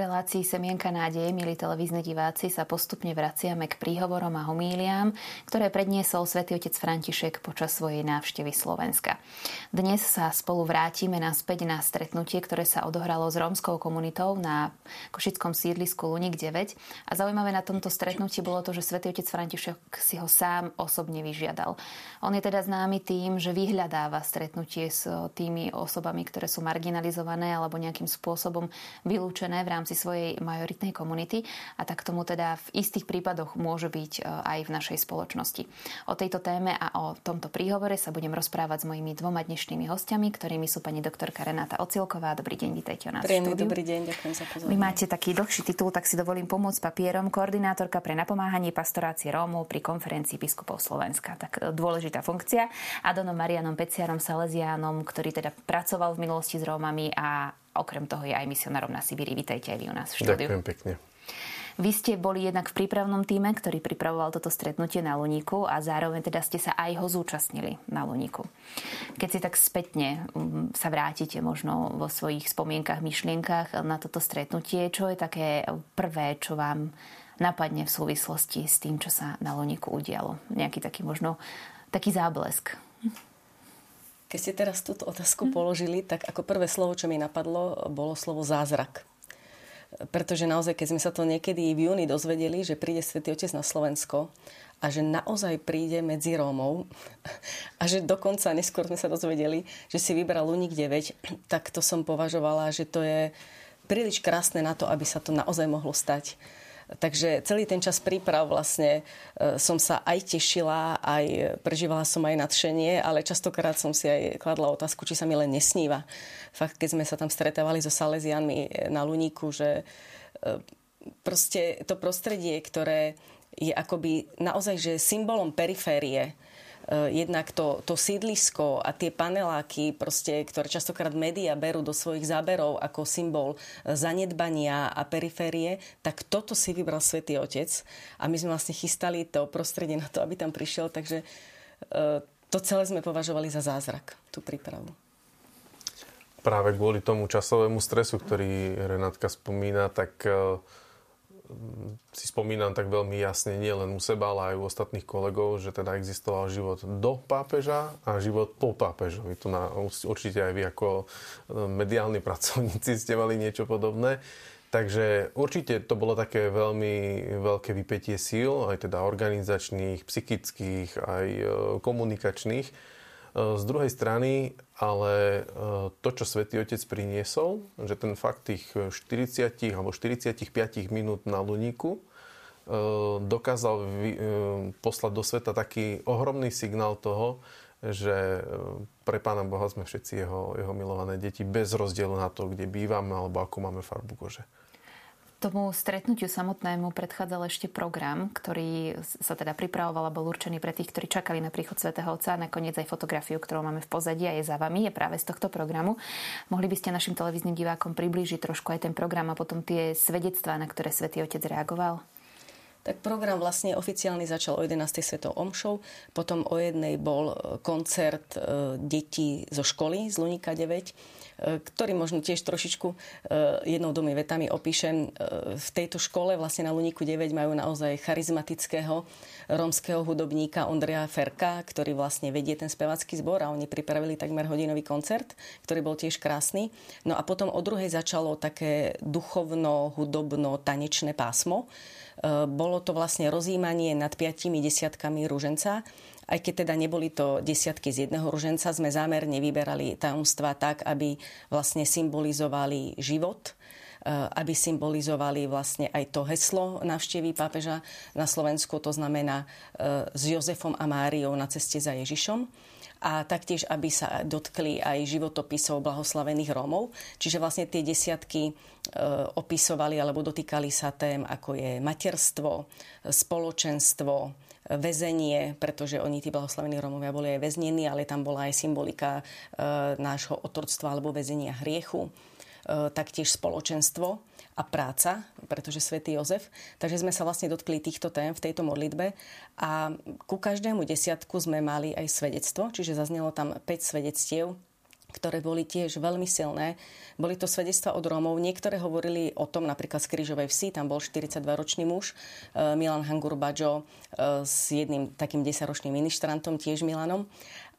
relácii Semienka nádeje, milí televízni diváci, sa postupne vraciame k príhovorom a homíliám, ktoré predniesol svätý otec František počas svojej návštevy Slovenska. Dnes sa spolu vrátime naspäť na stretnutie, ktoré sa odohralo s rómskou komunitou na košickom sídlisku Lunik 9. A zaujímavé na tomto stretnutí bolo to, že svätý otec František si ho sám osobne vyžiadal. On je teda známy tým, že vyhľadáva stretnutie s tými osobami, ktoré sú marginalizované alebo nejakým spôsobom vylúčené v rámci svojej majoritnej komunity a tak tomu teda v istých prípadoch môže byť e, aj v našej spoločnosti. O tejto téme a o tomto príhovore sa budem rozprávať s mojimi dvoma dnešnými hostiami, ktorými sú pani doktorka Renáta Ocilková. Dobrý deň, vítajte u nás. Príjemný dobrý deň, ďakujem za pozornosť. Vy máte taký dlhší titul, tak si dovolím pomôcť papierom. Koordinátorka pre napomáhanie pastorácie Rómov pri konferencii biskupov Slovenska. Tak e, dôležitá funkcia. Adonom Marianom Peciarom Salesiánom, ktorý teda pracoval v minulosti s Rómami a Okrem toho je aj misionárom na Sibíri. Vítajte aj vy u nás v štúdiu. Ďakujem pekne. Vy ste boli jednak v prípravnom týme, ktorý pripravoval toto stretnutie na Luníku a zároveň teda ste sa aj ho zúčastnili na Luníku. Keď si tak spätne um, sa vrátite možno vo svojich spomienkach, myšlienkach na toto stretnutie, čo je také prvé, čo vám napadne v súvislosti s tým, čo sa na Luníku udialo? Nejaký taký možno taký záblesk. Keď ste teraz túto otázku položili, tak ako prvé slovo, čo mi napadlo, bolo slovo zázrak. Pretože naozaj, keď sme sa to niekedy v júni dozvedeli, že príde Svetý Otec na Slovensko a že naozaj príde medzi Rómov a že dokonca neskôr sme sa dozvedeli, že si vybral Luník 9, tak to som považovala, že to je príliš krásne na to, aby sa to naozaj mohlo stať. Takže celý ten čas príprav vlastne e, som sa aj tešila, aj prežívala som aj nadšenie, ale častokrát som si aj kladla otázku, či sa mi len nesníva. Fakt, keď sme sa tam stretávali so Salesianmi na Luníku, že e, proste to prostredie, ktoré je akoby naozaj že symbolom periférie, jednak to, to sídlisko a tie paneláky, proste, ktoré častokrát médiá berú do svojich záberov ako symbol eh, zanedbania a periférie, tak toto si vybral Svetý Otec a my sme vlastne chystali to prostredie na to, aby tam prišiel, takže eh, to celé sme považovali za zázrak, tú prípravu. Práve kvôli tomu časovému stresu, ktorý Renátka spomína, tak si spomínam tak veľmi jasne nie len u seba, ale aj u ostatných kolegov, že teda existoval život do pápeža a život po pápežovi. Tu na, určite aj vy ako e, mediálni pracovníci ste mali niečo podobné. Takže určite to bolo také veľmi veľké vypetie síl, aj teda organizačných, psychických, aj e, komunikačných z druhej strany, ale e, to, čo Svetý Otec priniesol, že ten fakt tých 40 alebo 45 minút na Luníku e, dokázal poslať do sveta taký ohromný signál toho, že pre Pána Boha sme všetci jeho, jeho milované deti bez rozdielu na to, kde bývame alebo akú máme farbu kože. Tomu stretnutiu samotnému predchádzal ešte program, ktorý sa teda pripravoval a bol určený pre tých, ktorí čakali na príchod svätého Otca a nakoniec aj fotografiu, ktorú máme v pozadí a je za vami, je práve z tohto programu. Mohli by ste našim televíznym divákom priblížiť trošku aj ten program a potom tie svedectvá, na ktoré svätý Otec reagoval? Tak program vlastne oficiálny začal o 11. svetou omšou, potom o jednej bol koncert e, detí zo školy z Lunika 9 ktorý možno tiež trošičku e, jednou domy vetami opíšem. E, v tejto škole vlastne na Luníku 9 majú naozaj charizmatického rómskeho hudobníka Ondreja Ferka, ktorý vlastne vedie ten spevacký zbor a oni pripravili takmer hodinový koncert, ktorý bol tiež krásny. No a potom o druhej začalo také duchovno, hudobno, tanečné pásmo. E, bolo to vlastne rozímanie nad piatimi desiatkami rúženca aj keď teda neboli to desiatky z jedného ruženca, sme zámerne vyberali tajomstva tak, aby vlastne symbolizovali život, eh, aby symbolizovali vlastne aj to heslo návštevy pápeža na Slovensku, to znamená eh, s Jozefom a Máriou na ceste za Ježišom a taktiež, aby sa dotkli aj životopisov blahoslavených Rómov. Čiže vlastne tie desiatky e, opisovali alebo dotýkali sa tém, ako je materstvo, spoločenstvo, väzenie, pretože oni, tí blahoslavení Romovia, boli aj väznení, ale tam bola aj symbolika e, nášho otroctva alebo väzenia hriechu, e, taktiež spoločenstvo a práca, pretože svätý Jozef. Takže sme sa vlastne dotkli týchto tém v tejto modlitbe a ku každému desiatku sme mali aj svedectvo, čiže zaznelo tam 5 svedectiev ktoré boli tiež veľmi silné. Boli to svedectva od Rómov. Niektoré hovorili o tom, napríklad z Kryžovej vsi, tam bol 42-ročný muž, e, Milan Hangur Bajo, e, s jedným takým 10-ročným ministrantom, tiež Milanom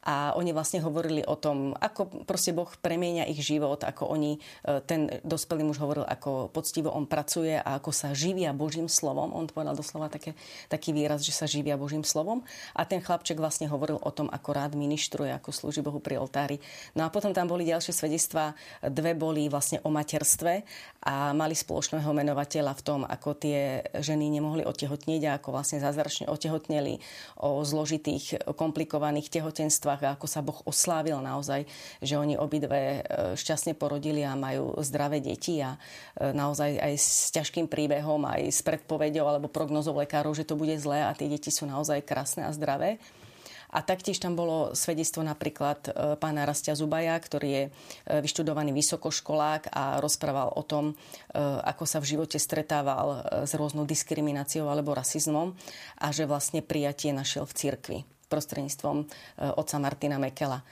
a oni vlastne hovorili o tom, ako proste Boh premieňa ich život, ako oni, e, ten dospelý muž hovoril, ako poctivo on pracuje a ako sa živia Božím slovom. On povedal doslova také, taký výraz, že sa živia Božím slovom. A ten chlapček vlastne hovoril o tom, ako rád ministruje, ako slúži Bohu pri oltári. No a potom tam boli ďalšie svedectvá. Dve boli vlastne o materstve a mali spoločného menovateľa v tom, ako tie ženy nemohli otehotnieť a ako vlastne zázračne otehotneli o zložitých, komplikovaných tehotenstvách modlitbách ako sa Boh oslávil naozaj, že oni obidve e, šťastne porodili a majú zdravé deti a e, naozaj aj s ťažkým príbehom, aj s predpovedou alebo prognozou lekárov, že to bude zlé a tie deti sú naozaj krásne a zdravé. A taktiež tam bolo svedectvo napríklad e, pána Rastia Zubaja, ktorý je vyštudovaný vysokoškolák a rozprával o tom, ako sa v živote stretával s rôznou diskrimináciou alebo rasizmom a že vlastne prijatie našiel v cirkvi prostredníctvom e, otca Martina Mekela.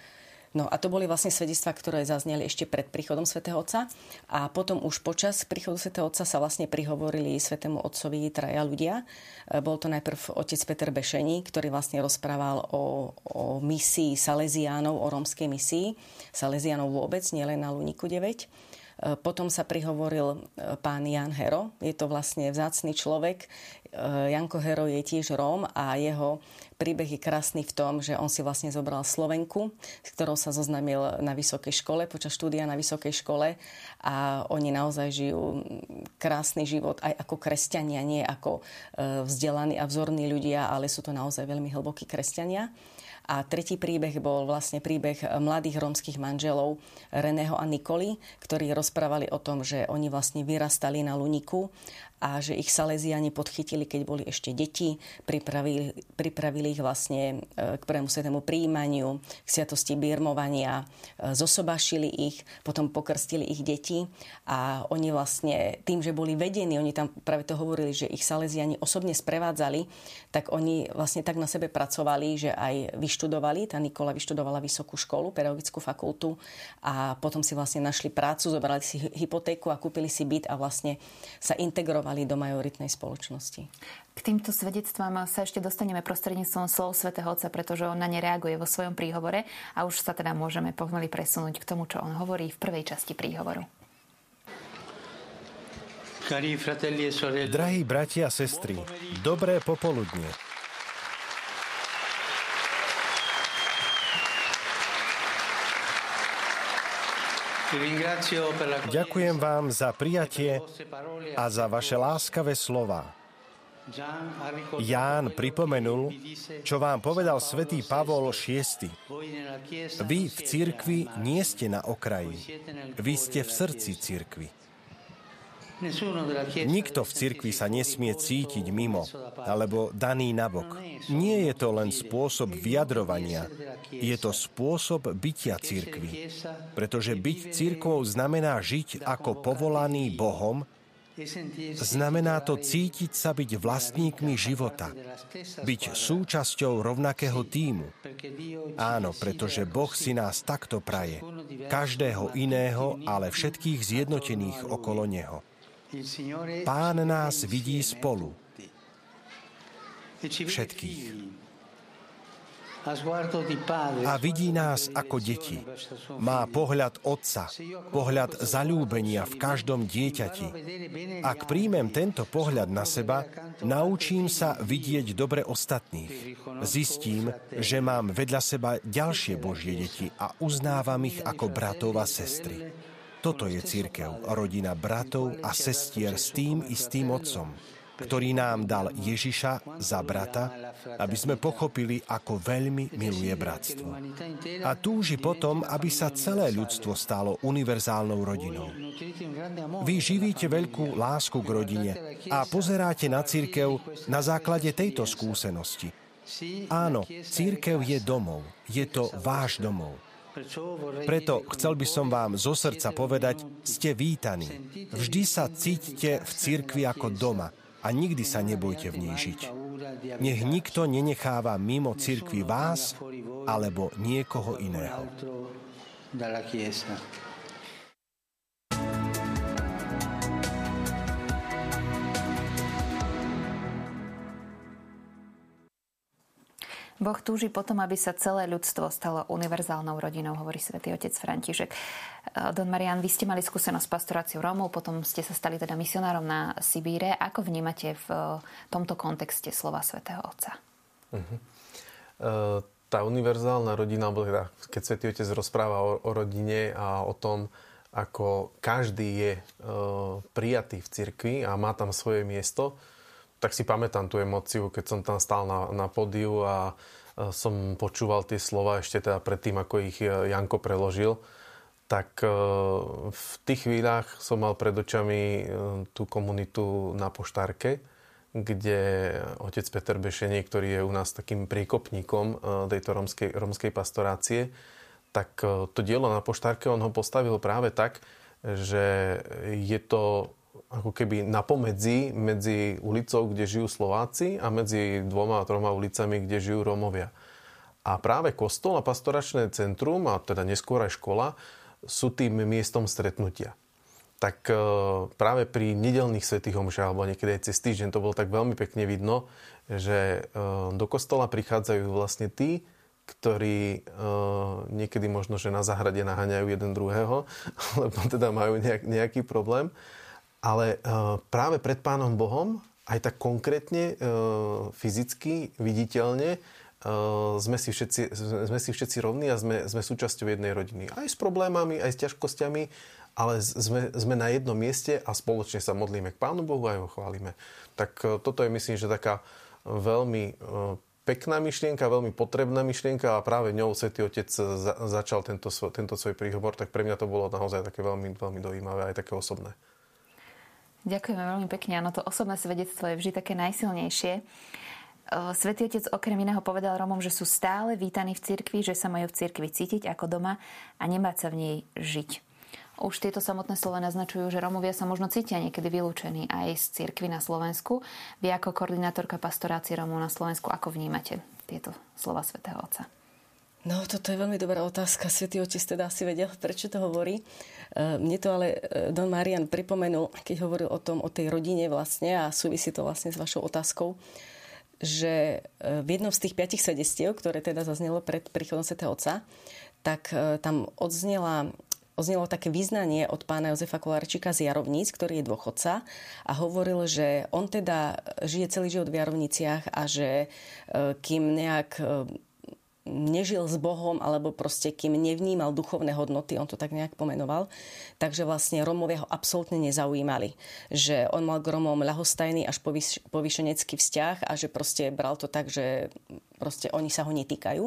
No a to boli vlastne svedectvá, ktoré zazneli ešte pred príchodom svätého Otca. A potom už počas príchodu svätého Otca sa vlastne prihovorili svätému Otcovi traja ľudia. E, bol to najprv otec Peter Bešení, ktorý vlastne rozprával o, o misii Salesiánov, o rómskej misii. Salesiánov vôbec, nielen na Luniku 9. E, potom sa prihovoril pán Jan Hero. Je to vlastne vzácný človek. Janko Hero je tiež Róm a jeho príbeh je krásny v tom, že on si vlastne zobral Slovenku, s ktorou sa zoznámil na vysokej škole, počas štúdia na vysokej škole a oni naozaj žijú krásny život aj ako kresťania, nie ako vzdelaní a vzorní ľudia, ale sú to naozaj veľmi hlbokí kresťania. A tretí príbeh bol vlastne príbeh mladých rómskych manželov Reného a Nikoli, ktorí rozprávali o tom, že oni vlastne vyrastali na Luniku a že ich Salesiani podchytili, keď boli ešte deti, pripravili, pripravili ich vlastne e, k prvému svetému príjmaniu, k sviatosti birmovania, e, zosobášili ich, potom pokrstili ich deti a oni vlastne tým, že boli vedení, oni tam práve to hovorili, že ich Salesiani osobne sprevádzali, tak oni vlastne tak na sebe pracovali, že aj vyštudovali, tá Nikola vyštudovala vysokú školu, pedagogickú fakultu a potom si vlastne našli prácu, zobrali si hypotéku a kúpili si byt a vlastne sa integrovali integrovali do majoritnej spoločnosti. K týmto svedectvám sa ešte dostaneme prostredníctvom slov svätého Otca, pretože on na ne reaguje vo svojom príhovore a už sa teda môžeme pomaly presunúť k tomu, čo on hovorí v prvej časti príhovoru. E Drahí bratia a sestry, dobré popoludne. Ďakujem vám za prijatie a za vaše láskavé slova. Ján pripomenul, čo vám povedal svätý Pavol VI. Vy v cirkvi nie ste na okraji. Vy ste v srdci cirkvi. Nikto v cirkvi sa nesmie cítiť mimo alebo daný nabok. Nie je to len spôsob vyjadrovania, je to spôsob bytia cirkvi. Pretože byť cirkvou znamená žiť ako povolaný Bohom, Znamená to cítiť sa byť vlastníkmi života, byť súčasťou rovnakého týmu. Áno, pretože Boh si nás takto praje. Každého iného, ale všetkých zjednotených okolo Neho. Pán nás vidí spolu. Všetkých. A vidí nás ako deti. Má pohľad otca, pohľad zalúbenia v každom dieťati. Ak príjmem tento pohľad na seba, naučím sa vidieť dobre ostatných. Zistím, že mám vedľa seba ďalšie Božie deti a uznávam ich ako bratov a sestry. Toto je církev, rodina bratov a sestier s tým istým otcom, ktorý nám dal Ježiša za brata, aby sme pochopili, ako veľmi miluje bratstvo. A túži potom, aby sa celé ľudstvo stalo univerzálnou rodinou. Vy živíte veľkú lásku k rodine a pozeráte na církev na základe tejto skúsenosti. Áno, církev je domov, je to váš domov. Preto chcel by som vám zo srdca povedať, ste vítaní. Vždy sa cítite v cirkvi ako doma a nikdy sa nebojte v nej žiť. Nech nikto nenecháva mimo cirkvi vás alebo niekoho iného. dalla Chiesa. Boh túži potom, aby sa celé ľudstvo stalo univerzálnou rodinou, hovorí svätý otec František. Eh, Don Marian, vy ste mali skúsenosť s pastoráciou Rómov, potom ste sa stali teda misionárom na Sibíre. Ako vnímate v eh, tomto kontexte slova svätého Otca? Uh-huh. tá univerzálna rodina, alebo teda, keď svätý Otec rozpráva o, o rodine a o tom, ako každý je prijatý v cirkvi a má tam svoje miesto, tak si pamätám tú emociu, keď som tam stál na, na podiu a som počúval tie slova ešte teda predtým, ako ich e, Janko preložil, tak e, v tých chvíľach som mal pred očami e, tú komunitu na Poštárke, kde otec Peter Bešenie, ktorý je u nás takým príkopníkom tejto romskej, romskej pastorácie, tak to dielo na Poštárke on ho postavil práve tak, že je to ako keby napomedzi medzi ulicou, kde žijú Slováci a medzi dvoma a troma ulicami, kde žijú Rómovia. A práve kostol a pastoračné centrum, a teda neskôr aj škola, sú tým miestom stretnutia. Tak e, práve pri nedelných svetých omšách, alebo niekedy aj cez týždeň, to bolo tak veľmi pekne vidno, že e, do kostola prichádzajú vlastne tí, ktorí uh, niekedy možno, že na záhrade naháňajú jeden druhého, lebo teda majú nejak, nejaký problém. Ale uh, práve pred Pánom Bohom, aj tak konkrétne, uh, fyzicky, viditeľne, uh, sme, si všetci, sme si všetci rovní a sme, sme súčasťou jednej rodiny. Aj s problémami, aj s ťažkosťami, ale sme, sme na jednom mieste a spoločne sa modlíme k Pánu Bohu a ho chválime. Tak toto je, myslím, že taká veľmi pekná myšlienka, veľmi potrebná myšlienka a práve ňou Svetý Otec za, začal tento, tento svoj príhovor, tak pre mňa to bolo naozaj také veľmi, veľmi dojímavé, aj také osobné. Ďakujeme veľmi pekne. Áno, to osobné svedectvo je vždy také najsilnejšie. Svetý Otec okrem iného povedal Romom, že sú stále vítaní v cirkvi, že sa majú v cirkvi cítiť ako doma a nemať sa v nej žiť. Už tieto samotné slova naznačujú, že Romovia sa možno cítia niekedy vylúčení aj z cirkvi na Slovensku. Vy ako koordinátorka pastorácie Romov na Slovensku, ako vnímate tieto slova svätého Otca? No, toto je veľmi dobrá otázka. Svetý otec teda asi vedel, prečo to hovorí. E, mne to ale e, Don Marian pripomenul, keď hovoril o tom, o tej rodine vlastne a súvisí to vlastne s vašou otázkou, že e, v jednom z tých piatich svedestiev, ktoré teda zaznelo pred príchodom svätého Otca, tak tam odznela Oznelo také význanie od pána Jozefa Kolárčika z Jarovníc, ktorý je dôchodca a hovoril, že on teda žije celý život v Jarovniciach a že kým nejak nežil s Bohom alebo proste kým nevnímal duchovné hodnoty, on to tak nejak pomenoval, takže vlastne Romovia ho absolútne nezaujímali. Že on mal k Romom ľahostajný až povyšenecký vzťah a že proste bral to tak, že proste oni sa ho netýkajú.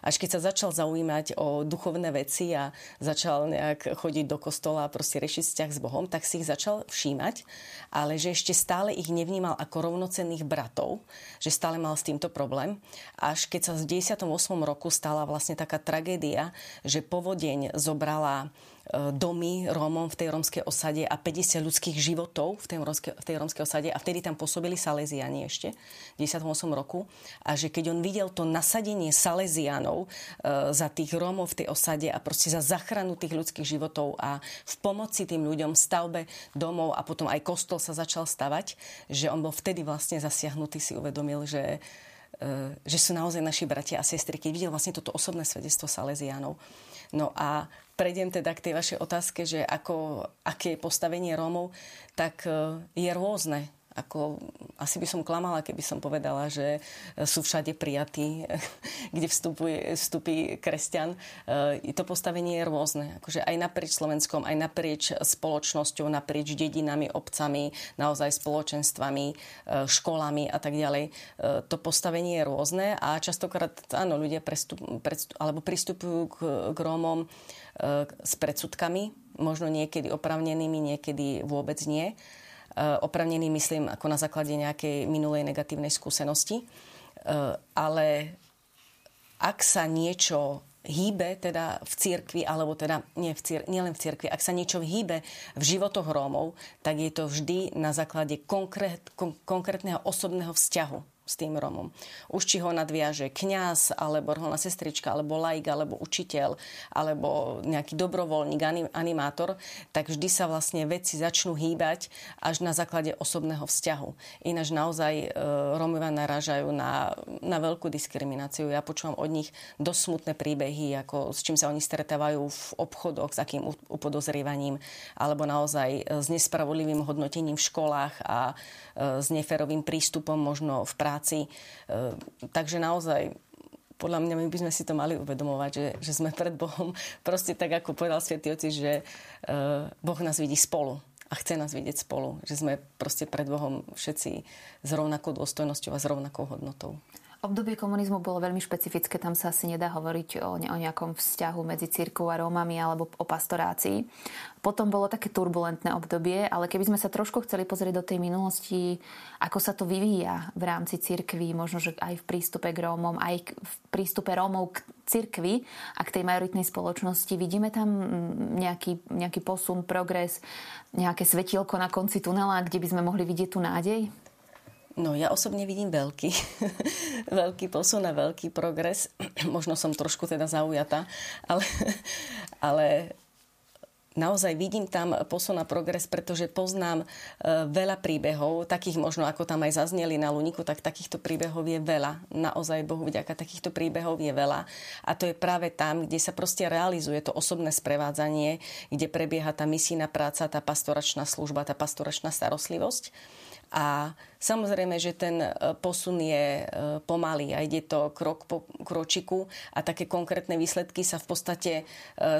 Až keď sa začal zaujímať o duchovné veci a začal nejak chodiť do kostola a proste riešiť vzťah s Bohom, tak si ich začal všímať, ale že ešte stále ich nevnímal ako rovnocenných bratov, že stále mal s týmto problém. Až keď sa v 98. roku stala vlastne taká tragédia, že povodeň zobrala domy Rómom v tej rómskej osade a 50 ľudských životov v tej, rómskej, v tej rómskej osade. A vtedy tam pôsobili Salesiani ešte v 98 roku. A že keď on videl to nasadenie Salesianov e, za tých Rómov v tej osade a proste za zachranu tých ľudských životov a v pomoci tým ľuďom v stavbe domov a potom aj kostol sa začal stavať, že on bol vtedy vlastne zasiahnutý, si uvedomil, že e, že sú naozaj naši bratia a sestry, keď videl vlastne toto osobné svedectvo Salesianov. No a prejdem teda k tej vašej otázke, že ako, aké je postavenie Rómov, tak e, je rôzne. Ako, asi by som klamala, keby som povedala, že sú všade prijatí, kde vstupuje, vstupí kresťan. E, to postavenie je rôzne. Akože aj naprieč Slovenskom, aj naprieč spoločnosťou, naprieč dedinami, obcami, naozaj spoločenstvami, e, školami a tak ďalej. To postavenie je rôzne a častokrát, áno, ľudia prestup, prestup, alebo pristupujú k, k Rómom s predsudkami, možno niekedy opravnenými, niekedy vôbec nie. E, opravnený myslím ako na základe nejakej minulej negatívnej skúsenosti. E, ale ak sa niečo hýbe teda v cirkvi, alebo teda nie v cir- nielen v cirkvi, ak sa niečo hýbe v životoch Rómov, tak je to vždy na základe konkrét, kon- konkrétneho osobného vzťahu s tým Romom. Už či ho nadviaže kňaz, alebo reholná sestrička, alebo laik, alebo učiteľ, alebo nejaký dobrovoľník, animátor, tak vždy sa vlastne veci začnú hýbať až na základe osobného vzťahu. Ináč naozaj e, Romovia narážajú na, na veľkú diskrimináciu. Ja počúvam od nich dosť smutné príbehy, ako s čím sa oni stretávajú v obchodoch, s akým upodozrievaním, alebo naozaj s nespravodlivým hodnotením v školách a e, s neferovým prístupom možno v práci. E, takže naozaj podľa mňa my by sme si to mali uvedomovať, že, že sme pred Bohom proste tak, ako povedal Svetý Oci, že e, Boh nás vidí spolu a chce nás vidieť spolu. Že sme proste pred Bohom všetci s rovnakou dôstojnosťou a s rovnakou hodnotou. Obdobie komunizmu bolo veľmi špecifické, tam sa asi nedá hovoriť o, o nejakom vzťahu medzi církou a Rómami alebo o pastorácii. Potom bolo také turbulentné obdobie, ale keby sme sa trošku chceli pozrieť do tej minulosti, ako sa to vyvíja v rámci církvy, možno, že aj v prístupe k Rómom, aj v prístupe Rómov k církvi a k tej majoritnej spoločnosti, vidíme tam nejaký, nejaký posun, progres, nejaké svetielko na konci tunela, kde by sme mohli vidieť tú nádej? No ja osobne vidím veľký, veľký posun a veľký progres. Možno som trošku teda zaujatá, ale, ale naozaj vidím tam posun a progres, pretože poznám e, veľa príbehov, takých možno ako tam aj zazneli na Luniku, tak takýchto príbehov je veľa. Naozaj Bohu vďaka takýchto príbehov je veľa. A to je práve tam, kde sa proste realizuje to osobné sprevádzanie, kde prebieha tá misijná práca, tá pastoračná služba, tá pastoračná starostlivosť. A Samozrejme, že ten e, posun je e, pomalý a ide to krok po kročiku a také konkrétne výsledky sa v podstate e,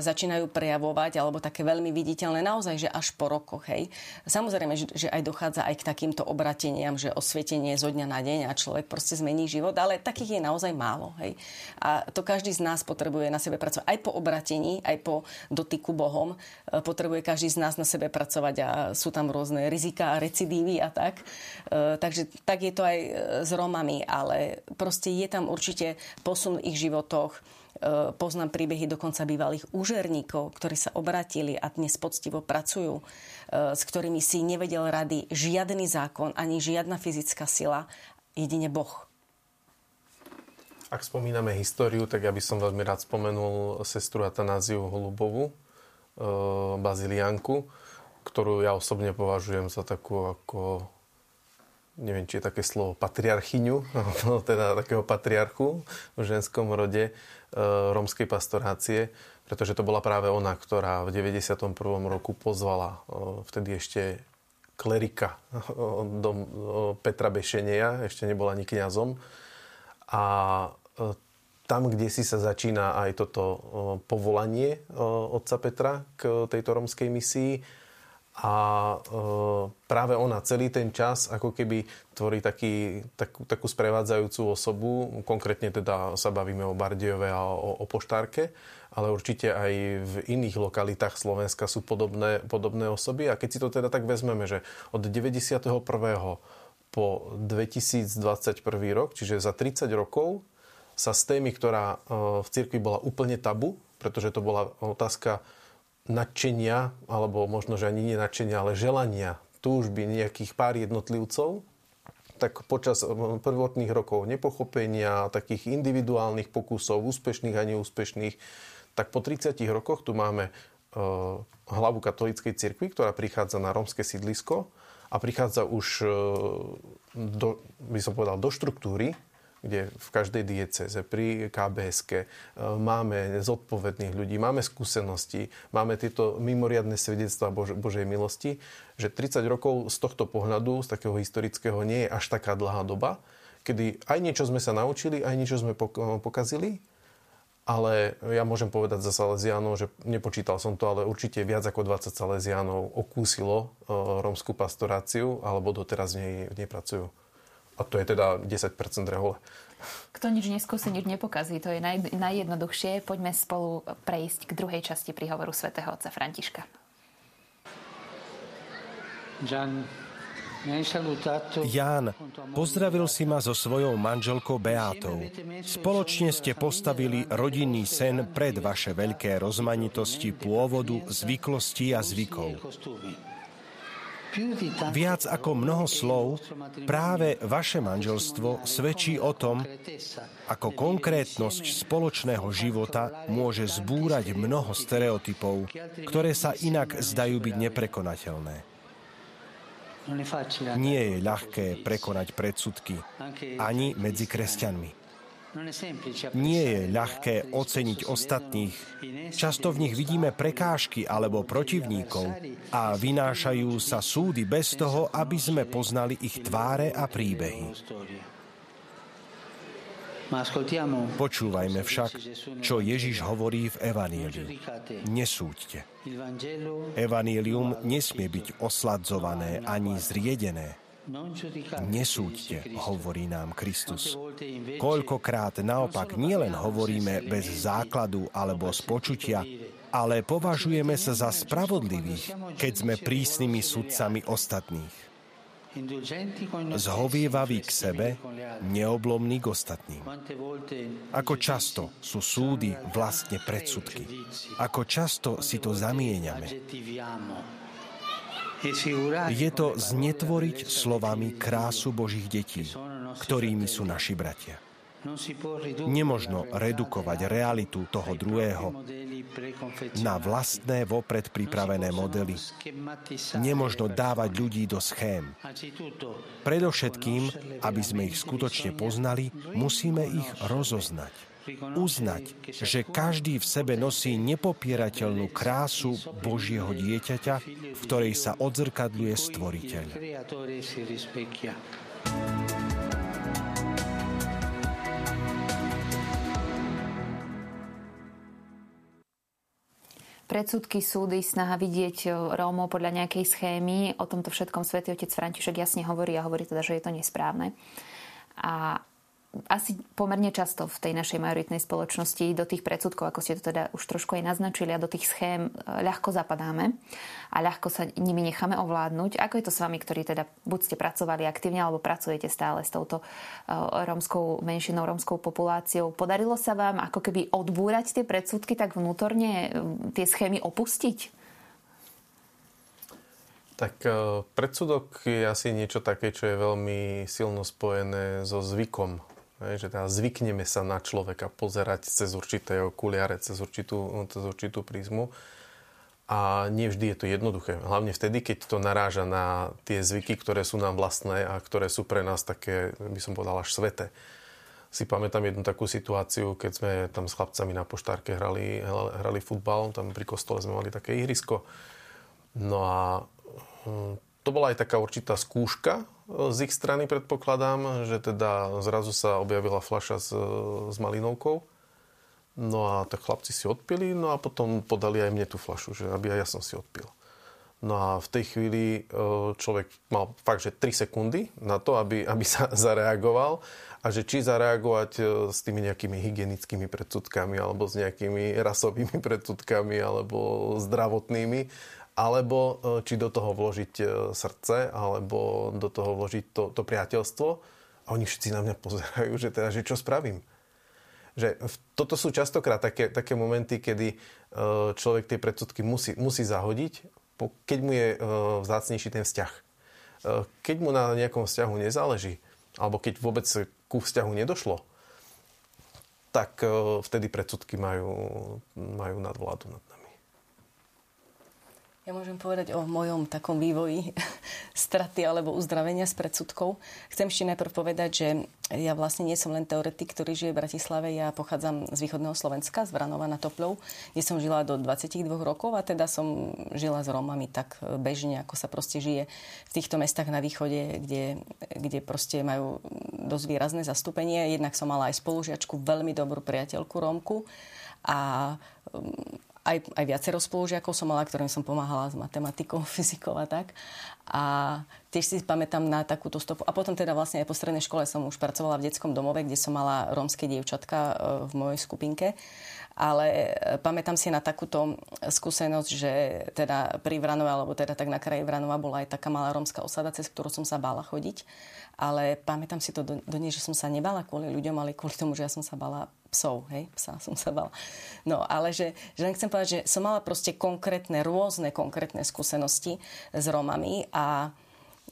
začínajú prejavovať alebo také veľmi viditeľné naozaj, že až po rokoch. Hej. Samozrejme, že aj dochádza aj k takýmto obrateniam, že osvietenie zo dňa na deň a človek proste zmení život, ale takých je naozaj málo. Hej. A to každý z nás potrebuje na sebe pracovať. Aj po obratení, aj po dotyku Bohom potrebuje každý z nás na sebe pracovať a sú tam rôzne rizika a recidívy a tak takže tak je to aj e, s Romami, ale proste je tam určite posun v ich životoch. E, poznám príbehy dokonca bývalých úžerníkov, ktorí sa obratili a dnes poctivo pracujú, s ktorými si nevedel rady žiadny zákon ani žiadna fyzická sila, jedine Boh. Ak spomíname históriu, tak ja by som veľmi rád spomenul sestru Atanáziu Holubovu, bazilianku, ktorú ja osobne považujem za takú ako neviem, či je také slovo, patriarchyňu, teda takého patriarchu v ženskom rode e, rómskej pastorácie, pretože to bola práve ona, ktorá v 91. roku pozvala e, vtedy ešte klerika e, do Petra Bešeneja, ešte nebol ani kňazom. A tam, kde si sa začína aj toto povolanie otca Petra k tejto romskej misii, a e, práve ona celý ten čas ako keby tvorí taký, takú, takú sprevádzajúcu osobu. Konkrétne teda sa bavíme o Bardiove a o, o Poštárke, ale určite aj v iných lokalitách Slovenska sú podobné, podobné osoby. A keď si to teda tak vezmeme, že od 91. po 2021 rok, čiže za 30 rokov, sa z témy, ktorá e, v cirkvi bola úplne tabu, pretože to bola otázka nadšenia, alebo možno, že ani nie nadšenia, ale želania, túžby nejakých pár jednotlivcov, tak počas eh, prvotných rokov nepochopenia, takých individuálnych pokusov, úspešných a neúspešných, tak po 30 rokoch tu máme e, hlavu katolíckej cirkvi, ktorá prichádza na rómske sídlisko a prichádza už e, do, by som povedal, do štruktúry, kde v každej dieceze, pri kbs e, máme zodpovedných ľudí, máme skúsenosti, máme tieto mimoriadne svedectvá Bož- Božej milosti, že 30 rokov z tohto pohľadu, z takého historického, nie je až taká dlhá doba, kedy aj niečo sme sa naučili, aj niečo sme pokazili, ale ja môžem povedať za Salesianov, že nepočítal som to, ale určite viac ako 20 Salesianov okúsilo e, rómskú pastoráciu, alebo doteraz v nej, v. A to je teda 10% rehole. Kto nič neskúsi, nič nepokazí. To je naj, najjednoduchšie. Poďme spolu prejsť k druhej časti príhovoru svätého otca Františka. Ján, pozdravil si ma so svojou manželkou Beátou. Spoločne ste postavili rodinný sen pred vaše veľké rozmanitosti pôvodu, zvyklosti a zvykov. Viac ako mnoho slov, práve vaše manželstvo svedčí o tom, ako konkrétnosť spoločného života môže zbúrať mnoho stereotypov, ktoré sa inak zdajú byť neprekonateľné. Nie je ľahké prekonať predsudky ani medzi kresťanmi. Nie je ľahké oceniť ostatných. Často v nich vidíme prekážky alebo protivníkov a vynášajú sa súdy bez toho, aby sme poznali ich tváre a príbehy. Počúvajme však, čo Ježiš hovorí v Evaníliu. Nesúďte. Evanílium nesmie byť osladzované ani zriedené. Nesúďte, hovorí nám Kristus. Koľkokrát naopak nielen hovoríme bez základu alebo z počutia, ale považujeme sa za spravodlivých, keď sme prísnymi sudcami ostatných. Zhovievaví k sebe, neoblomní k ostatným. Ako často sú súdy vlastne predsudky. Ako často si to zamieňame. Je to znetvoriť slovami krásu Božích detí, ktorými sú naši bratia. Nemožno redukovať realitu toho druhého na vlastné vopred pripravené modely. Nemožno dávať ľudí do schém. Predovšetkým, aby sme ich skutočne poznali, musíme ich rozoznať uznať, že každý v sebe nosí nepopierateľnú krásu Božieho dieťaťa, v ktorej sa odzrkadľuje Stvoriteľ. Predsudky, súdy, snaha vidieť Rómov podľa nejakej schémy. O tomto všetkom svätý otec František jasne hovorí a hovorí teda, že je to nesprávne. A asi pomerne často v tej našej majoritnej spoločnosti do tých predsudkov, ako ste to teda už trošku aj naznačili, a do tých schém e, ľahko zapadáme a ľahko sa nimi necháme ovládnuť. Ako je to s vami, ktorí teda buď ste pracovali aktívne, alebo pracujete stále s touto e, rómskou menšinou, rómskou populáciou? Podarilo sa vám ako keby odbúrať tie predsudky, tak vnútorne e, tie schémy opustiť? Tak predsudok je asi niečo také, čo je veľmi silno spojené so zvykom Že teda zvykneme sa na človeka pozerať cez určité okuliare, cez určitú, cez určitú prízmu. A nie vždy je to jednoduché. Hlavne vtedy, keď to naráža na tie zvyky, ktoré sú nám vlastné a ktoré sú pre nás také, by som povedal, až svete. Si pamätám jednu takú situáciu, keď sme tam s chlapcami na poštárke hrali, hrali futbal, tam pri kostole sme mali také ihrisko. No a hm, to bola aj taká určitá skúška z ich strany, predpokladám, že teda zrazu sa objavila fľaša s, s malinovkou. No a tak chlapci si odpili, no a potom podali aj mne tú fľašu, že aby aj ja som si odpil. No a v tej chvíli e, človek mal fakt, že 3 sekundy na to, aby, aby sa zareagoval a že či zareagovať e, s tými nejakými hygienickými predsudkami alebo s nejakými rasovými predsudkami alebo zdravotnými alebo e, či do toho vložiť e, srdce, alebo do toho vložiť to, to priateľstvo. A oni všetci na mňa pozerajú, že teda, že čo spravím. Že toto sú častokrát také, také momenty, kedy e, človek tie predsudky musí, musí zahodiť, keď mu je vzácnejší ten vzťah. Keď mu na nejakom vzťahu nezáleží, alebo keď vôbec ku vzťahu nedošlo, tak vtedy predsudky majú, majú nadvládu nad. Ja môžem povedať o mojom takom vývoji straty alebo uzdravenia z predsudkov. Chcem ešte najprv povedať, že ja vlastne nie som len teoretik, ktorý žije v Bratislave. Ja pochádzam z východného Slovenska, z Vranova na Toplov, kde som žila do 22 rokov a teda som žila s Rómami tak bežne, ako sa proste žije v týchto mestách na východe, kde, kde proste majú dosť výrazné zastúpenie. Jednak som mala aj spolužiačku, veľmi dobrú priateľku Rómku a aj, aj viacero spolužiakov som mala, ktorým som pomáhala s matematikou, fyzikou a tak. A tiež si pamätám na takúto stopu. A potom teda vlastne aj po strednej škole som už pracovala v detskom domove, kde som mala rómske dievčatka e, v mojej skupinke. Ale e, pamätám si na takúto skúsenosť, že teda pri Vranove, alebo teda tak na kraji Vranova bola aj taká malá rómska osada, cez ktorú som sa bála chodiť ale pamätám si to do, do nej, že som sa nebala kvôli ľuďom, ale kvôli tomu, že ja som sa bala psov, hej, psa som sa bala. No, ale že, že len chcem povedať, že som mala proste konkrétne, rôzne konkrétne skúsenosti s Romami a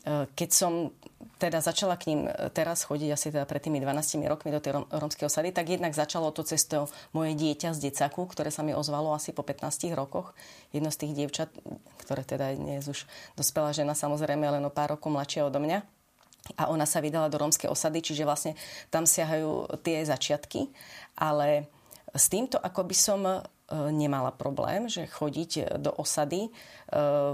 e, keď som teda začala k ním teraz chodiť asi teda pred tými 12 rokmi do tej romskej osady, tak jednak začalo to cestou moje dieťa z decaku, ktoré sa mi ozvalo asi po 15 rokoch. Jedno z tých dievčat, ktoré teda je už dospelá žena, samozrejme len o pár rokov mladšia odo mňa a ona sa vydala do rómskej osady, čiže vlastne tam siahajú tie začiatky. Ale s týmto ako by som e, nemala problém, že chodiť do osady. E,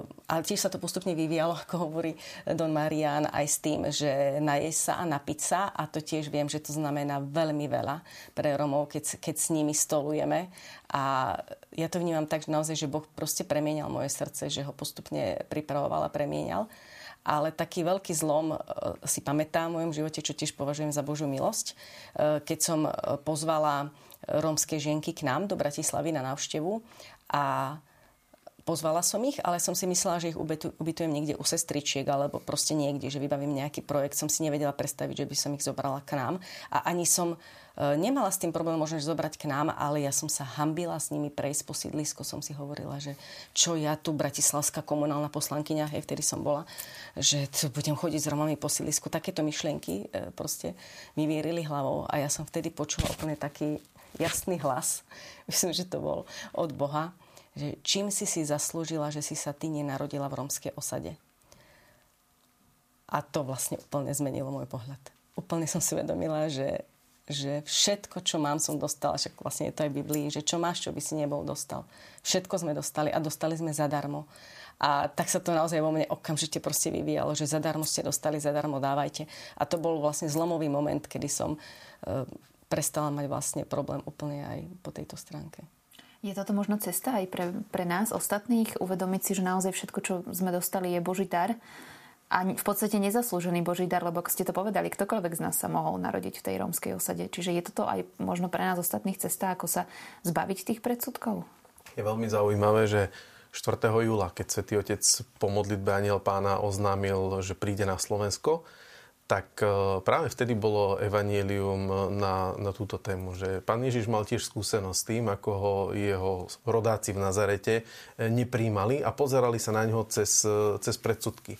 ale tiež sa to postupne vyvíjalo, ako hovorí Don Marian, aj s tým, že najesť sa a napiť sa. A to tiež viem, že to znamená veľmi veľa pre Romov, keď, keď s nimi stolujeme. A ja to vnímam tak, že naozaj, že Boh proste premienial moje srdce, že ho postupne pripravoval a premienial ale taký veľký zlom e, si pamätám v mojom živote, čo tiež považujem za Božiu milosť. E, keď som e, pozvala rómske ženky k nám do Bratislavy na návštevu a Pozvala som ich, ale som si myslela, že ich ubytujem niekde u sestričiek alebo proste niekde, že vybavím nejaký projekt. Som si nevedela predstaviť, že by som ich zobrala k nám. A ani som E, nemala s tým problém možno zobrať k nám, ale ja som sa hambila s nimi prejsť po sídlisko. Som si hovorila, že čo ja tu, bratislavská komunálna poslankyňa, hej, vtedy som bola, že tu budem chodiť s Romami po sídlisku. Takéto myšlienky e, proste mi vierili hlavou a ja som vtedy počula úplne taký jasný hlas. Myslím, že to bol od Boha, že čím si si zaslúžila, že si sa ty nenarodila v romskej osade. A to vlastne úplne zmenilo môj pohľad. Úplne som si uvedomila, že že všetko, čo mám, som dostala, však vlastne je to aj v Biblii, že čo máš, čo by si nebol dostal. Všetko sme dostali a dostali sme zadarmo. A tak sa to naozaj vo mne okamžite proste vyvíjalo, že zadarmo ste dostali, zadarmo dávajte. A to bol vlastne zlomový moment, kedy som e, prestala mať vlastne problém úplne aj po tejto stránke. Je toto možno cesta aj pre, pre nás ostatných uvedomiť si, že naozaj všetko, čo sme dostali, je Boží dar a v podstate nezaslúžený Boží dar, lebo ako ste to povedali, ktokoľvek z nás sa mohol narodiť v tej rómskej osade. Čiže je toto aj možno pre nás ostatných cesta, ako sa zbaviť tých predsudkov? Je veľmi zaujímavé, že 4. júla, keď svätý Otec po modlitbe Aniel pána oznámil, že príde na Slovensko, tak e, práve vtedy bolo evanielium na, na túto tému, že pán Ježiš mal tiež skúsenosť s tým, ako ho jeho rodáci v Nazarete e, nepríjmali a pozerali sa na ňo cez, e, cez predsudky.